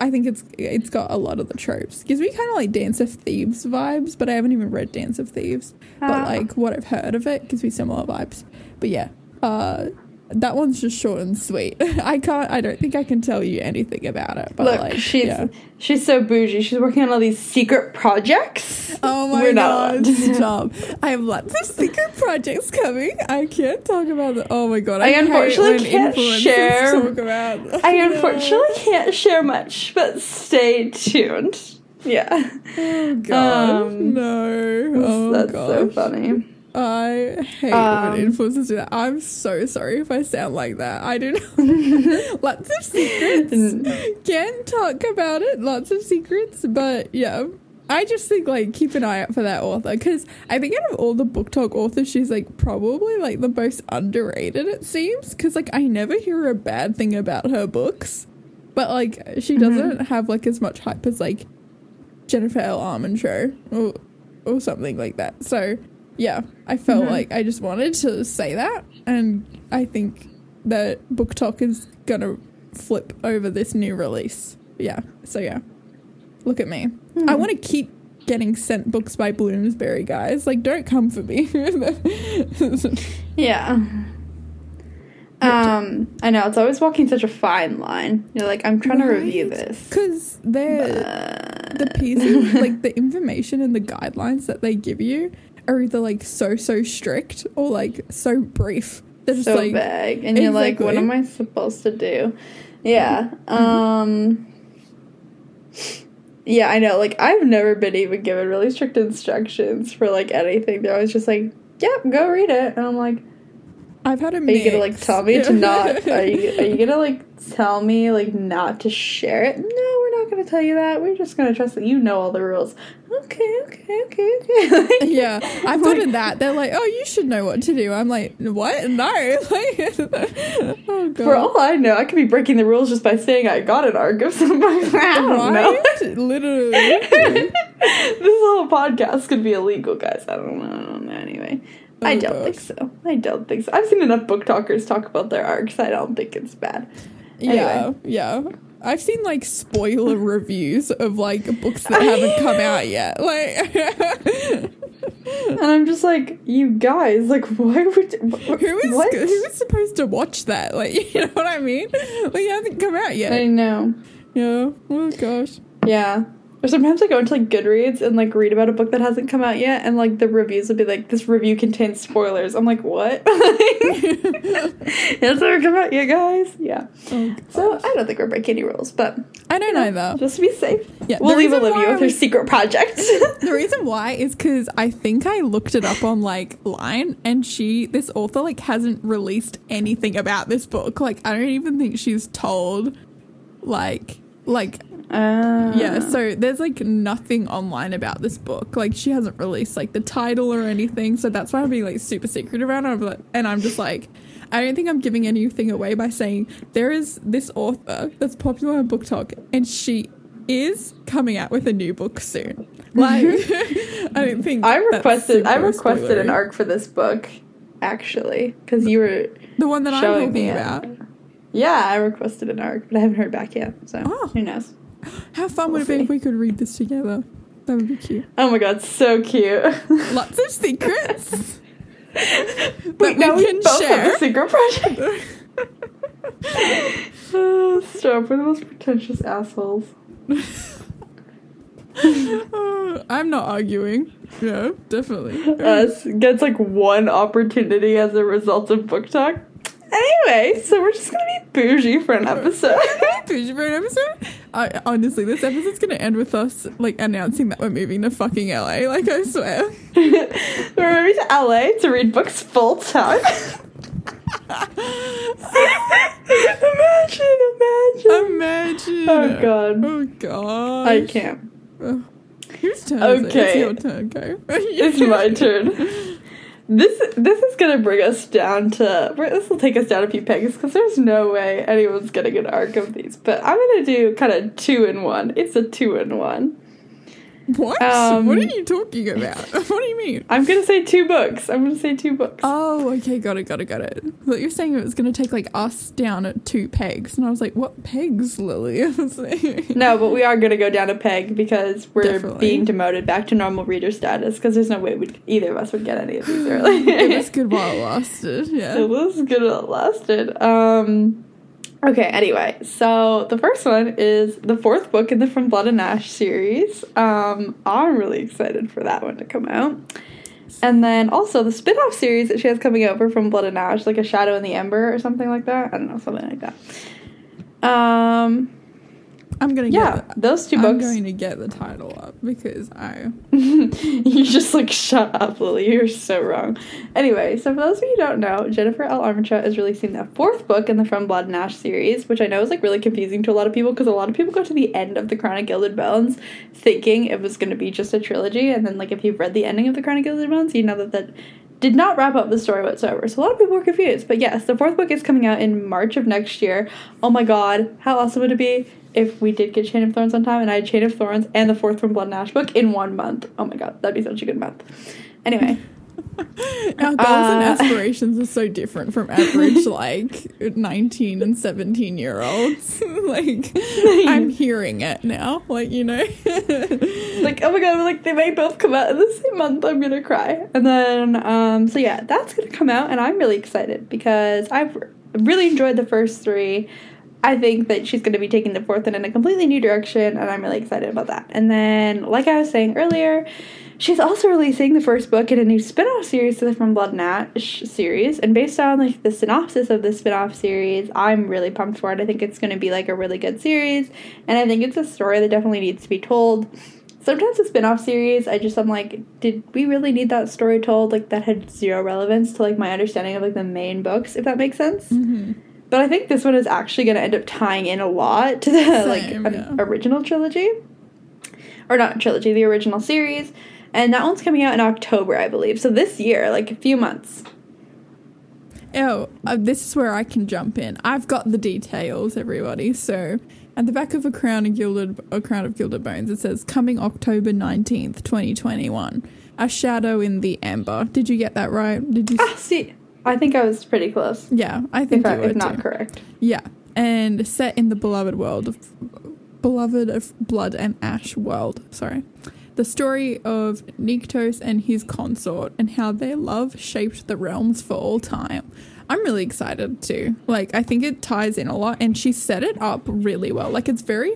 I think it's it's got a lot of the tropes. Gives me kind of like Dance of Thieves vibes, but I haven't even read Dance of Thieves. But ah. like what I've heard of it gives me similar vibes. But yeah, uh that one's just short and sweet. I can't. I don't think I can tell you anything about it. But Look, like, she's yeah. she's so bougie. She's working on all these secret projects. Oh my We're god! Stop! I have lots of secret projects coming. I can't talk about them. Oh my god! I, I unfortunately can't share. Talk about. I unfortunately can't share much, but stay tuned. Yeah. Oh god! Um, no. Oh, that's gosh. so funny. I hate um, when influencers do that. I'm so sorry if I sound like that. I do know lots of secrets. Can talk about it, lots of secrets, but yeah. I just think like keep an eye out for that author because I think out of all the BookTok authors, she's like probably like the most underrated. It seems because like I never hear a bad thing about her books, but like she mm-hmm. doesn't mm-hmm. have like as much hype as like Jennifer L. Armentrout or or something like that. So yeah, I felt mm-hmm. like I just wanted to say that, and I think that BookTok is gonna flip over this new release. Yeah, so yeah, look at me. Mm. I want to keep getting sent books by Bloomsbury, guys. Like, don't come for me. yeah. Um, I know it's always walking such a fine line. You're like, I'm trying right? to review this because they're but... the pieces, like the information and the guidelines that they give you are either like so so strict or like so brief. They're just so like, vague, and you're like, what am I supposed to do? Yeah. Mm-hmm. Um. Yeah, I know. Like, I've never been even given really strict instructions for like anything. They're always just like, "Yep, yeah, go read it," and I'm like, I've had a. Are mix. you gonna like tell me to not? Are you are you gonna like tell me like not to share it? No, not gonna tell you that. We're just gonna trust that you know all the rules. Okay, okay, okay, okay. yeah, I've gotten that. They're like, oh, you should know what to do. I'm like, what? No. Like, oh god. For all I know, I could be breaking the rules just by saying I got an arc of somebody. I don't right? know. Literally. this whole podcast could be illegal, guys. I don't know. I don't know. Anyway. Oh, I don't gosh. think so. I don't think so. I've seen enough BookTokers talk about their arcs. I don't think it's bad. Anyway. Yeah, yeah. I've seen like spoiler reviews of like books that haven't come out yet. Like, and I'm just like, you guys, like, why would who is what? who is supposed to watch that? Like, you know what I mean? Like, it hasn't come out yet. I know. Yeah. Oh gosh. Yeah. Or sometimes I go into like Goodreads and like read about a book that hasn't come out yet, and like the reviews would be like, "This review contains spoilers." I'm like, "What?" it hasn't come out yet, guys. Yeah. Oh, So I don't think we're breaking any rules, but I don't know though. just to be safe, Yeah, we'll leave Olivia with her secret project. The reason why is because I think I looked it up on like line, and she, this author, like hasn't released anything about this book. Like I don't even think she's told, like, like Uh, yeah. So there's like nothing online about this book. Like she hasn't released like the title or anything. So that's why I'm being like super secret around it. And I'm just like, I don't think I'm giving anything away by saying there is this author that's popular on BookTok, and she is coming out with a new book soon. Like, I don't think I requested. I requested an arc for this book, actually, because you were The one that I'm talking about. Yeah, I requested an arc, but I haven't heard back yet. So Oh. who knows? How fun would it We'll be if we could read this together? That would be cute. Oh my god, so cute. Lots of secrets. Wait, we now we can both share. have a secret project. oh, stop! We're the most pretentious assholes. Uh, I'm not arguing. Yeah, definitely. Us gets like one opportunity as a result of BookTok. Anyway, so we're just gonna be bougie for an episode. Bougie for an episode? I, honestly, this episode's gonna end with us like announcing that we're moving to fucking LA. Like I swear. we're moving to LA to read books full time. imagine, imagine. Imagine. Oh god, Oh god. I can't. Whose turn is it? It's Okay. your turn. Go. It's my turn. This this is gonna bring us down to this will take us down a few pegs because there's no way anyone's getting an arc of these. But I'm gonna do kind of two in one. It's a two in one. What? Um, what are you talking about? what do you mean? I'm gonna say two books. I'm gonna say two books. Oh, okay, got it, got it, got it. But you're saying it was going to take like us down at two pegs, and I was like, "What pegs, Lily?" I was like, No, but we are gonna go down a peg because we're Definitely. being demoted back to normal reader status because there's no way we'd, either of us would get any of these early. it was good while it lasted. Yeah. It was good while it lasted. Um okay, anyway, so the first one is the fourth book in the From Blood and Ash series. Um I'm really excited for that one to come out. And then also the spin-off series that she has coming for From Blood and Ash, like a Shadow in the Ember or something like that. I don't know, something like that. Um I'm gonna yeah, get. The, those 2 books. I'm going to get the title up because I. you just like shut up, Lily. You're so wrong. Anyway, so for those of you who don't know, Jennifer L. Armentrout is releasing the fourth book in the From Blood and Ash series, which I know is like really confusing to a lot of people because a lot of people go to the end of the Crown of Gilded Bones thinking it was going to be just a trilogy, and then like if you've read the ending of the Crown of Gilded Bones, you know that that did not wrap up the story whatsoever. So a lot of people were confused. But yes, the fourth book is coming out in March of next year. Oh my god, how awesome would it be if we did get Chain of Thorns on time and I had Chain of Thorns and the fourth from Blood and Ash book in one month? Oh my god, that'd be such a good month. Anyway, Our goals and Uh, aspirations are so different from average like 19 and 17 year olds. like I'm hearing it now. Like you know. like oh my god, like they may both come out in the same month. I'm gonna cry. And then um, so yeah, that's gonna come out, and I'm really excited because I've really enjoyed the first three. I think that she's going to be taking the fourth one in a completely new direction, and I'm really excited about that. And then, like I was saying earlier, she's also releasing the first book in a new spin-off series to the From Blood and Ash series. And based on like the synopsis of the spin-off series, I'm really pumped for it. I think it's going to be like a really good series, and I think it's a story that definitely needs to be told. Sometimes a spin-off series, I just I'm like, did we really need that story told? Like that had zero relevance to like my understanding of like the main books, if that makes sense. Mhm. But I think this one is actually going to end up tying in a lot to the like Same, um, yeah. original trilogy, or not trilogy, the original series, and that one's coming out in October, I believe. So this year, like a few months. Oh, uh, this is where I can jump in. I've got the details, everybody. So, at the back of a crown of gilded, a crown of gilded bones, it says coming October nineteenth, twenty twenty one. A shadow in the Ember. Did you get that right? Did you? Ah, see, I think I was pretty close, yeah, I think if, I, were if not too. correct. Yeah, and set in the beloved world of beloved of blood and ash world. Sorry. The story of Nyktos and his consort and how their love shaped the realms for all time. I'm really excited too. Like I think it ties in a lot and she set it up really well. Like it's very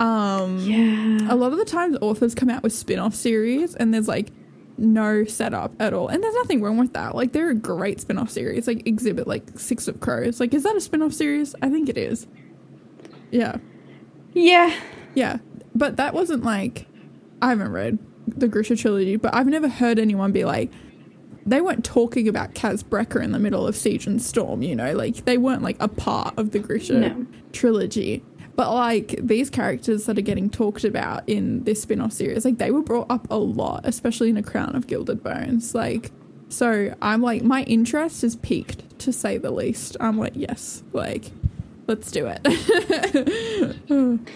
Um, Yeah. a lot of the times authors come out with spin-off series and there's like no setup at all. And there's nothing wrong with that. Like they're a great spin-off series. Like exhibit like six of crows. Like is that a spin-off series? I think it is. Yeah. Yeah. yeah. But that wasn't like i haven't read the grisha trilogy but i've never heard anyone be like they weren't talking about Kaz Brekker in the middle of Siege and Storm, you know, like they weren't like a part of the Grisha No. trilogy. But like these characters that are getting talked about in this spin-off series, like they were brought up a lot, especially in A Crown of Gilded Bones. Like so I'm like my interest is peaked to say the least. I'm like, yes, like let's do it.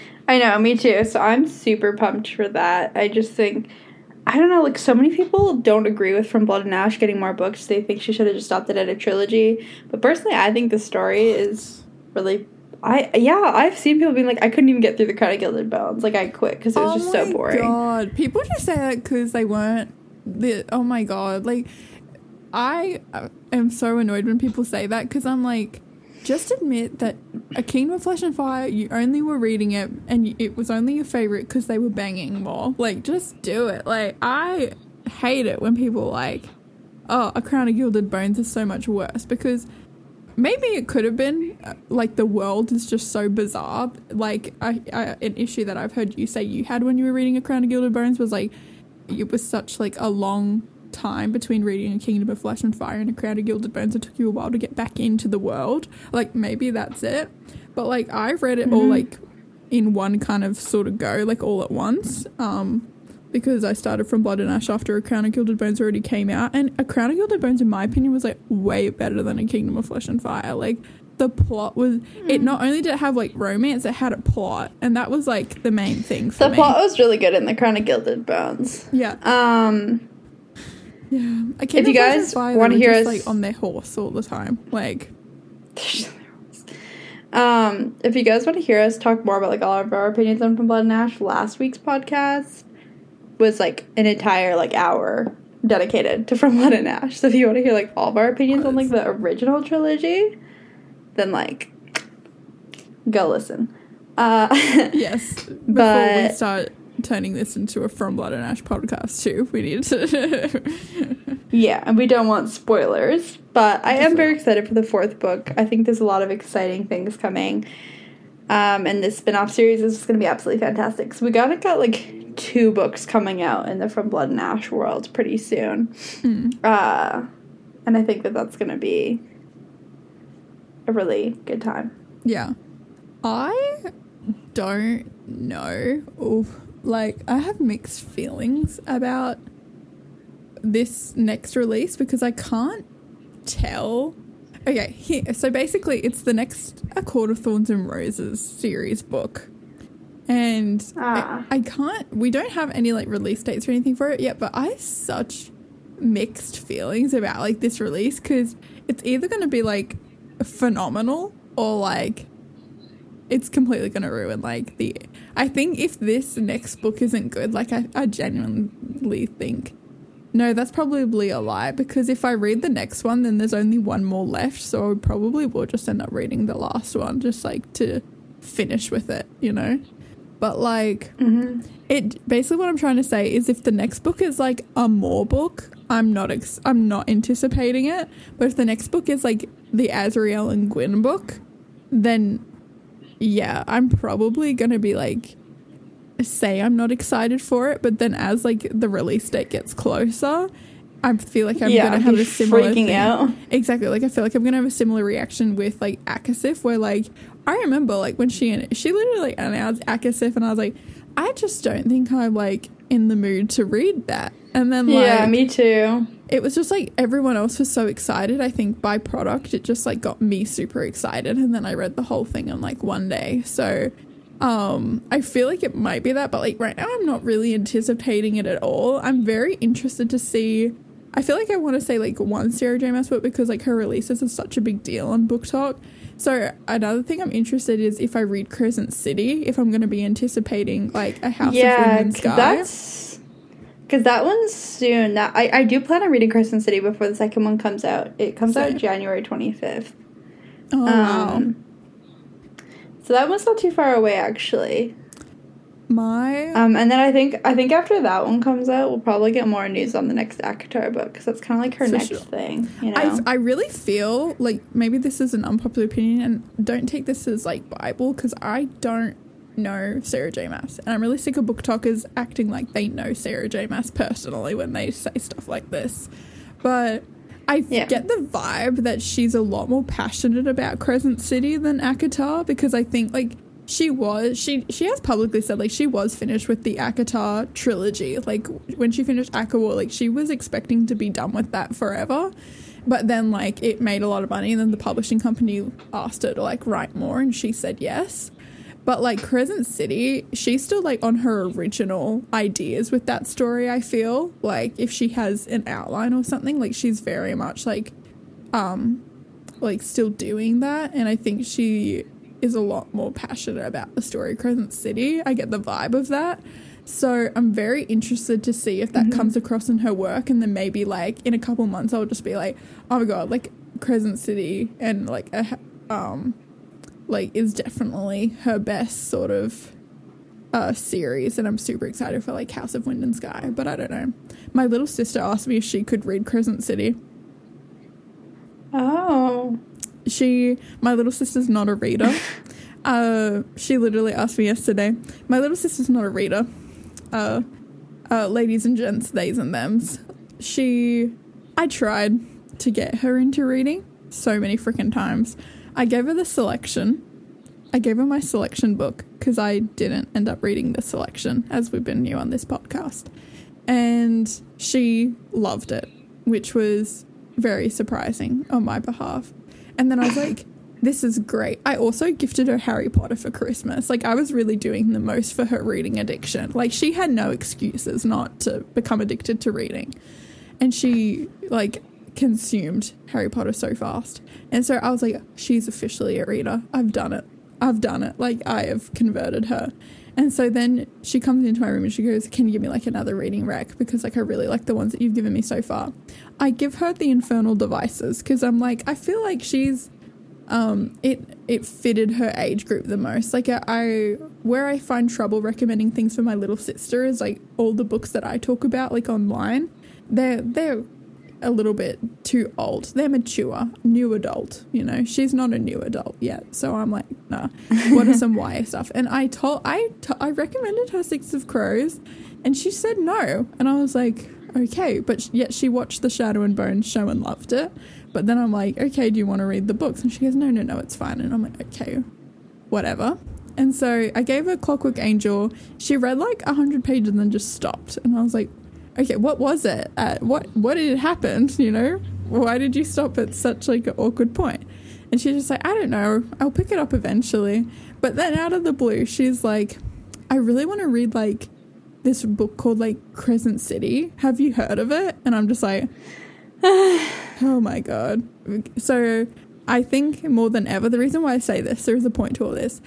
I know, me too. So I'm super pumped for that. I just think I don't know, like so many people don't agree with From Blood and Ash getting more books. They think she should have just stopped it at a trilogy. But personally, I think the story is really I yeah, I've seen people being like, I couldn't even get through the Crown of Gilded Bones. Like I quit because it was just so boring. Oh my God, people just say that because they weren't the. Oh my god, like I uh, am so annoyed when people say that because I'm like, just admit that a Kingdom of Flesh and Fire, you only were reading it and it was only your favorite because they were banging more. Like, just do it. Like, I hate it when people like, oh, a Crown of Gilded Bones is so much worse because maybe it could have been uh, like the world is just so bizarre. Like I, I an issue that i've heard you say you had when you were reading a crown of gilded bones was like it was such like a long time between reading a kingdom of flesh and fire and a crown of gilded bones. It took you a while to get back into the world. Like maybe that's it. But like I've read it all Mhm. like in one kind of sort of go like all at once. Um because I started from Blood and Ash after A Crown of Gilded Bones already came out, and A Crown of Gilded Bones, in my opinion, was like way better than A Kingdom of Flesh and Fire. Like the plot was, it not only did it have like romance, it had a plot, and that was like the main thing for The me. plot was really good in the Crown of Gilded Bones. yeah, Um yeah. A Kingdom If you of Flesh and guys wanna hear just, us- like on their horse all the time, like Um, if you guys want to hear us talk more about like all of our opinions on From Blood and Ash, last week's podcast was like an entire like hour dedicated to From Blood and Ash. So if you want to hear like all of our opinions on like the original trilogy, then like go listen. Uh, yes. Before we start turning this into a From Blood and Ash podcast too, we need to. yeah, and we don't want spoilers, but I am very excited for the fourth book. I think there's a lot of exciting things coming. Um, and this spin-off series is going to be absolutely fantastic. So we gotta got like two books coming out in the From Blood and Ash world pretty soon. Mm. Uh, and I think that that's going to be a really good time. Yeah. I don't know. Oof. Like, I have mixed feelings about this next release because I can't tell. Okay, here. So basically, it's the next A Court of Thorns and Roses series book. And Ah. I, I can't, we don't have any like release dates or anything for it yet, but I have such mixed feelings about like this release because it's either going to be like phenomenal or like it's completely going to ruin like the i think if this next book isn't good like I, I genuinely think no that's probably a lie because if i read the next one then there's only one more left so i probably will just end up reading the last one just like to finish with it you know but like Mm-hmm. it basically what I'm trying to say is if the next book is like a Mor book, I'm not ex- I'm not anticipating it. But if the next book is like the Azriel and Gwyn book, then yeah, I'm probably gonna be like say I'm not excited for it. But then as like the release date gets closer, I feel like I'm yeah, gonna have a similar freaking thing. out. Exactly. Like I feel like I'm gonna have a similar reaction with like ACOSF, where like I remember like when she and she literally announced ACOSF, and I was like, I just don't think I'm like in the mood to read that. And then like yeah, me too. it was just like everyone else was so excited. I think by product, it just like got me super excited, and then I read the whole thing in like one day. So. Um, I feel like it might be that, but like right now, I'm not really anticipating it at all. I'm very interested to see I feel like I want to say like one Sarah J Maas book because like her releases are such a big deal on BookTok. So another thing I'm interested is if I read Crescent City, if I'm going to be anticipating like a House of yeah, and 'cause Sky. that's because that one's soon. That I, I do plan on reading Crescent City before the second one comes out. It comes out January twenty fifth. oh wow. Um, so that one's not too far away, actually. My Um, and then I think I think after that one comes out, we'll probably get more news on the next ACOTAR book because that's kind of like her For next sure. thing. You know, I, I really feel like maybe this is an unpopular opinion and don't take this as like Bible because I don't know Sarah J. Maas. And I'm really sick of BookTokers acting like they know Sarah J. Maas personally when they say stuff like this. But I Yeah. get the vibe that she's a lot more passionate about Crescent City than ACOTAR because I think like she was she she has publicly said like she was finished with the ACOTAR trilogy. Like when she finished ACOWAR, like she was expecting to be done with that forever. But then like it made a lot of money and then the publishing company asked her to like write more and she said yes. But like Crescent City, she's still like on her original ideas with that story, I feel. Like if she has an outline or something, like she's very much like um like still doing that and I think she is a lot more passionate about the story Crescent City. I get the vibe of that. So I'm very interested to see if that comes across in her work and then maybe like in a couple months I'll just be like, "Oh my god, like Crescent City and like a um like is definitely her best sort of uh series and I'm super excited for like House of Wind and Sky, but I don't know. My little sister asked me if she could read Crescent City. oh, She my little sister's not a reader. uh she literally asked me yesterday. My little sister's not a reader. Uh uh ladies and gents, theys and thems. She I tried to get her into reading so many freaking times. I gave her the selection. I gave her my selection book because I didn't end up reading the selection as we've been new on this podcast. And she loved it, which was very surprising on my behalf. And then I was like, this is great. I also gifted her Harry Potter for Christmas. Like, I was really doing the most for her reading addiction. Like, she had no excuses not to become addicted to reading. And she, like, consumed Harry Potter so fast. And so I was like, she's officially a reader. I've done it. I've done it. Like, I have converted her. And so then she comes into my room and she goes, Can you give me like another reading rec? Because like I really like the ones that you've given me so far. I give her the Infernal Devices because I'm like, I feel like she's um it it fitted her age group the most like I, I where i find trouble recommending things for my little sister is like all the books that i talk about like online they're they're a little bit too old they're mature new adult you know she's not a new adult yet so i'm like nah what are some ya stuff and i told i t- i recommended her six of crows and she said no and i was like okay but yet she watched the shadow and bone show and loved it but then I'm like, okay, do you want to read the books? And she goes, no, no, no, it's fine. And I'm like, okay, whatever. And so I gave her Clockwork Angel. She read like a hundred pages and then just stopped. And I was like, okay, what was it? Uh, what what did it happen? You know, why did you stop at such like an awkward point? And she's just like, I don't know. I'll pick it up eventually. But then out of the blue, she's like, I really want to read like this book called like Crescent City. Have you heard of it? And I'm just like, oh my god. So I think more than ever, the reason why I say this, there is a point to all this.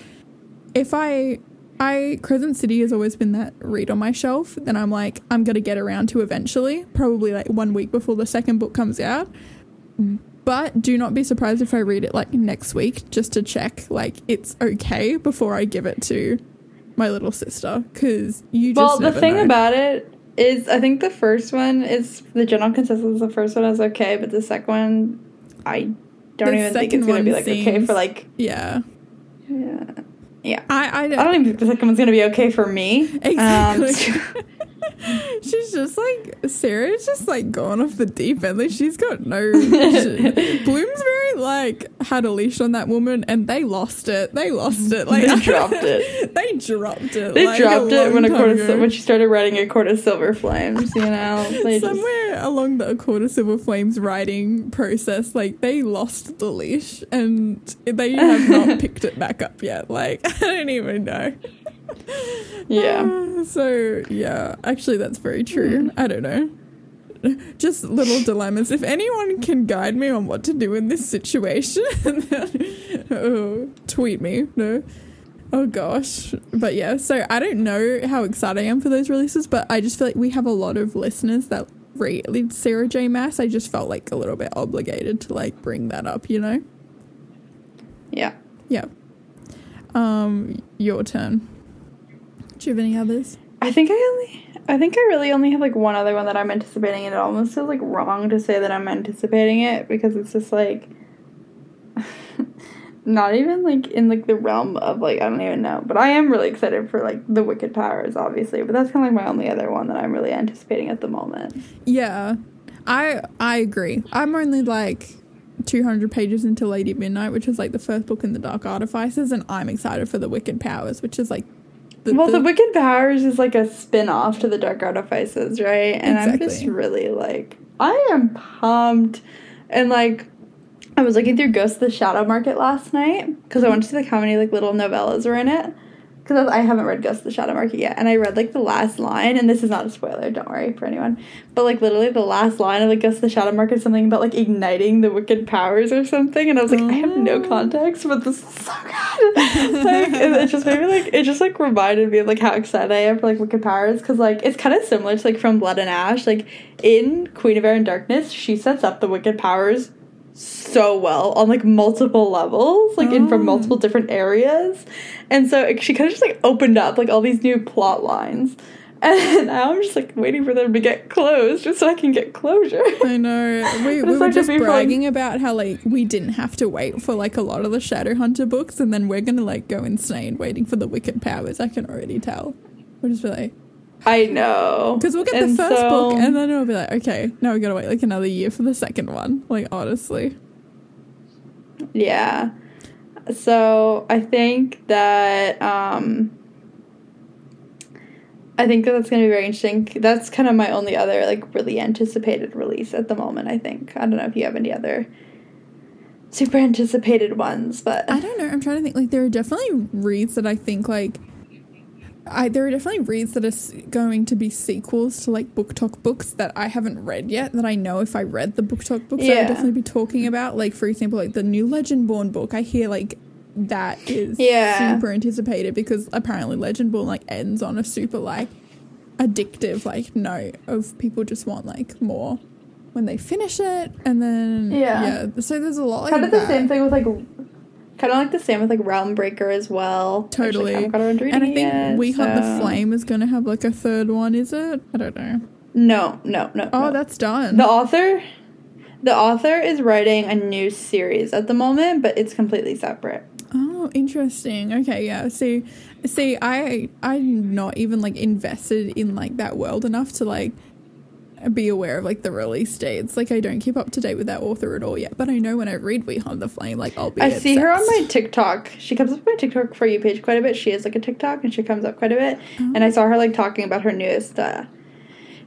If I I Crescent City has always been that read on my shelf, then I'm like, I'm gonna get around to eventually, probably like one week before the second book comes out. But do not be surprised if I read it like next week just to check like it's okay before I give it to my little sister because you just well, the thing know. about it is, I think the first one is the general consensus. The first one is okay, but the second one, I don't The even think it's gonna be like okay for like yeah yeah. Yeah. I I I don't even think the second one's gonna be okay for me. Um, Exactly. she's just like Sarah's just like going off the deep end. Like she's got no. Bloomsbury like had a leash on that woman, and they lost it. They lost it. Like They dropped it. they dropped it. they like, dropped it when a long court time of, ago. when she started writing a court of silver flames. You know, they just, Somewhere along the A Court of Silver Flames writing process, like they lost the leash and they have not picked it back up yet. Like I don't even know. Yeah. Uh, so yeah, actually that's very true. I don't know. Just little dilemmas. If anyone can guide me on what to do in this situation, then, oh, tweet me. No. Oh gosh. But yeah, so I don't know how excited I am for those releases, but I just feel like we have a lot of listeners that read Sarah J. Maas. I just felt like a little bit obligated to like bring that up, you know? Yeah. Yeah. Um, your turn. Do you have any others? I think I only I think I really only have like one other one that I'm anticipating and it almost feels like wrong to say that I'm anticipating it because it's just like not even like in like the realm of like I don't even know. But I am really excited for like the Wicked Powers, obviously. But that's kind of like my only other one that I'm really anticipating at the moment. Yeah, I I agree. I'm only like 200 pages into Lady Midnight, which is like the first book in the Dark Artifices, and I'm excited for the Wicked Powers, which is like. The, well, the, the Wicked Powers is like a spin off to the Dark Artifices, right? And exactly. I'm just really like, I am pumped. And like, I was looking through Ghost of the Shadow Market last night because I wanted to see like how many like little novellas were in it. Because I haven't read Ghost of the Shadow Market yet, and I read like the last line, and this is not a spoiler, don't worry for anyone. But like literally the last line of like Ghost of the Shadow Market is something about like igniting the wicked powers or something, and I was like, oh. I have no oh. context, but this is so good. like it, just made me like it just like reminded me of like how excited I am for like wicked powers because like it's kind of similar to like from Blood and Ash. Like in Queen of Air and Darkness, she sets up the wicked powers so well on like multiple levels, like oh. in from oh. multiple different areas. And so she kind of just like opened up like all these new plot lines. And now I'm just like waiting for them to get closed just so I can get closure. I know. We, we were just bragging about how like we didn't have to wait for like a lot of the Shadowhunter books and then we're gonna like go insane waiting for the Wicked Powers. I can already tell. We're just like I know. Because we'll get and the first so, book and then it'll be like, okay, now we gotta wait like another year for the second one. Like, honestly. Yeah. So I think that um I think that that's going to be very interesting. That's kind of my only other like really anticipated release at the moment, I think. I don't know if you have any other super anticipated ones, but I don't know. I'm trying to think like there are definitely reads that I think like I, there are definitely reads that are going to be sequels to like BookTok books that I haven't read yet. That I know if I read the BookTok books, yeah. I would definitely be talking about. Like for example, like the new Legendborn book. I hear like that is yeah. super anticipated because apparently Legendborn like ends on a super like addictive like note of people just want like more when they finish it, and then yeah, yeah. So there's a lot. Like kind of the same thing with like Kind of like the same with like Realm Breaker as well. Totally. and I think yet, We so. Hunt the Flame is going to have like a third one, is it? I don't know. No, no, no. Oh, no. that's done. The author, the author is writing a new series at the moment, but it's completely separate. Oh, interesting. Okay, yeah. See, see, I I'm not even like invested in like that world enough to like be aware of like the release dates. Like I don't keep up to date with that author at all yet, but I know when I read We Hunt the Flame, like I'll be. I see her on my TikTok. She comes up on my TikTok for you page quite a bit. She is like a TikTok and she comes up quite a bit. Oh. And I saw her like talking about her newest uh,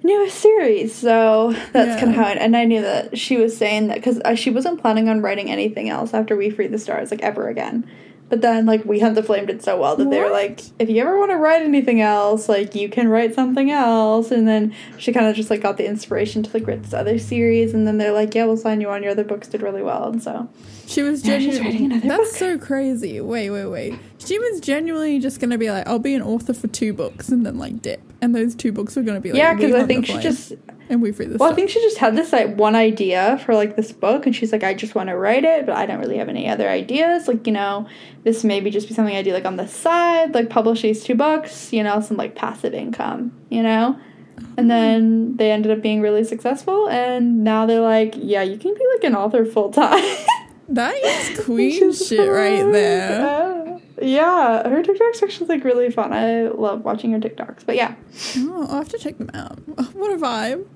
newest series. So that's yeah. kind of how. It, and I knew that she was saying that because uh, she wasn't planning on writing anything else after We Free the Stars like ever again. But then, like, We Hunt the Flame did so well that what? they were like, if you ever want to write anything else, like, you can write something else. And then she kind of just, like, got the inspiration to, like, write this other series. And then they're like, yeah, we'll sign you on. Your other books did really well. And so. She was genuinely. That's book. so crazy. Wait, wait, wait. She was genuinely just going to be like, I'll be an author for two books and then, like, dip. And those two books were going to be like, yeah, because I think she just and we free this. Well, stuff. I think she just had this like one idea for like this book, and she's like, I just want to write it, but I don't really have any other ideas. Like, you know, this maybe just be something I do like on the side, like publish these two books, you know, some like passive income, you know. And mm-hmm. then they ended up being really successful, and now they're like, yeah, you can be like an author full time. that is queen shit right there. yeah, her TikToks actually like really fun. I love watching her TikToks. But yeah. Oh, I'll have to check them out. What a vibe.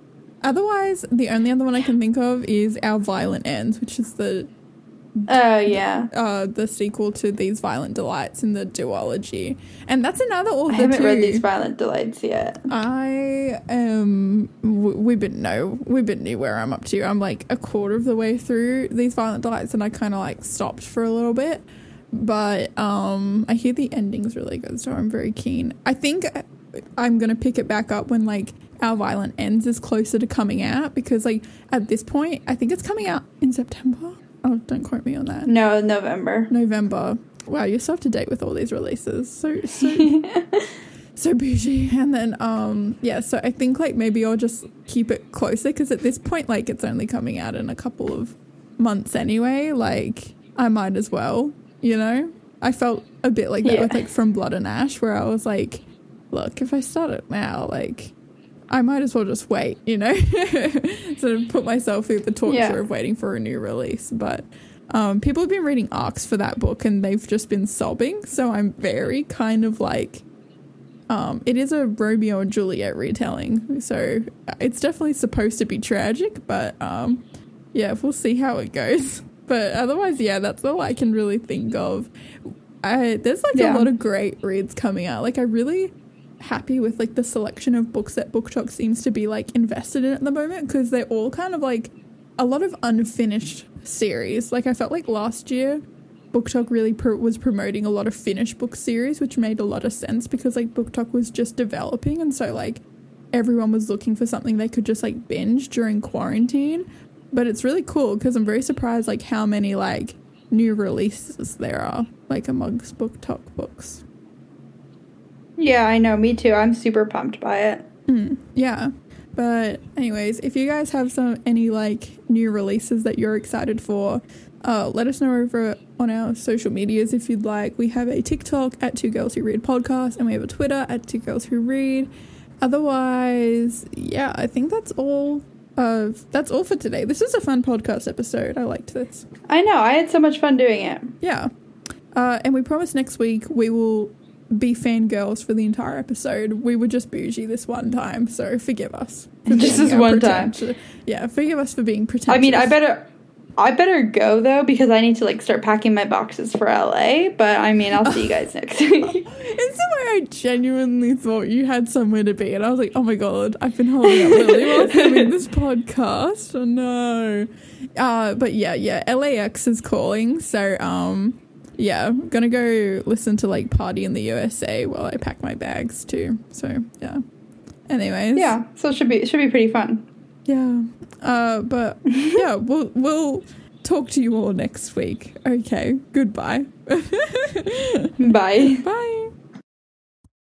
Otherwise, the only other one I can think of is Our Violent Ends, which is the Oh yeah, uh, the sequel to These Violent Delights in the duology, and that's another author. I haven't too. read These Violent Delights yet. I am. we've been no, we've been new where I'm up to. I'm like a quarter of the way through These Violent Delights, and I kind of like stopped for a little bit, but um, I hear the ending's really good, so I'm very keen. I think I'm gonna pick it back up when like our Violent Ends is closer to coming out because, like, at this point, I think it's coming out in September. Oh, don't quote me on that. No, November. November. Wow, you're so up to date with all these releases. So, so, so bougie. And then, um, yeah, so I think, like, maybe I'll just keep it closer because at this point, like, it's only coming out in a couple of months anyway. Like, I might as well, you know? I felt a bit like that yeah. with, like, From Blood and Ash, where I was like, look, if I start it now, like, I might as well just wait, you know, sort of put myself through the torture Yeah. of waiting for a new release. But um, people have been reading arcs for that book and they've just been sobbing. So I'm very kind of like, um, it is a Romeo and Juliet retelling. So it's definitely supposed to be tragic, but um, yeah, we'll see how it goes. But otherwise, yeah, that's all I can really think of. I, there's like Yeah. a lot of great reads coming out. Like I really happy with like the selection of books that BookTok seems to be like invested in at the moment because they're all kind of like a lot of unfinished series. Like I felt like last year BookTok really was promoting a lot of finished book series, which made a lot of sense because like BookTok was just developing, and so like everyone was looking for something they could just like binge during quarantine. But it's really cool because I'm very surprised like how many like new releases there are like amongst BookTok books. Yeah, I know. Me too. I'm super pumped by it. Mm, yeah. But anyways, if you guys have some any like new releases that you're excited for, uh, let us know over on our social medias if you'd like. We have a TikTok at Two Girls Who Read Podcast, and we have a Twitter at Two Girls Who Read. Otherwise, yeah, I think that's all. Uh, that's all for today. This is a fun podcast episode. I liked this. I know. I had so much fun doing it. Yeah. Uh, and we promise next week we will be fangirls for the entire episode. We were just bougie this one time, so forgive us. for Just this one time. Yeah, forgive us for being pretentious. I mean, I better. I better go though because I need to like start packing my boxes for LA. But I mean, I'll see you guys next week. It's the way I genuinely thought you had somewhere to be, and I was like, "Oh my god, I've been holding up Lily while filming this podcast." Oh no. Uh, but yeah, yeah, LAX is calling, so um, yeah, I'm gonna go listen to like Party in the USA while I pack my bags too. So yeah. Anyways, yeah, so it should be it should be pretty fun. yeah. Uh, but yeah, we'll we'll talk to you all next week. Okay, goodbye. Bye. Bye.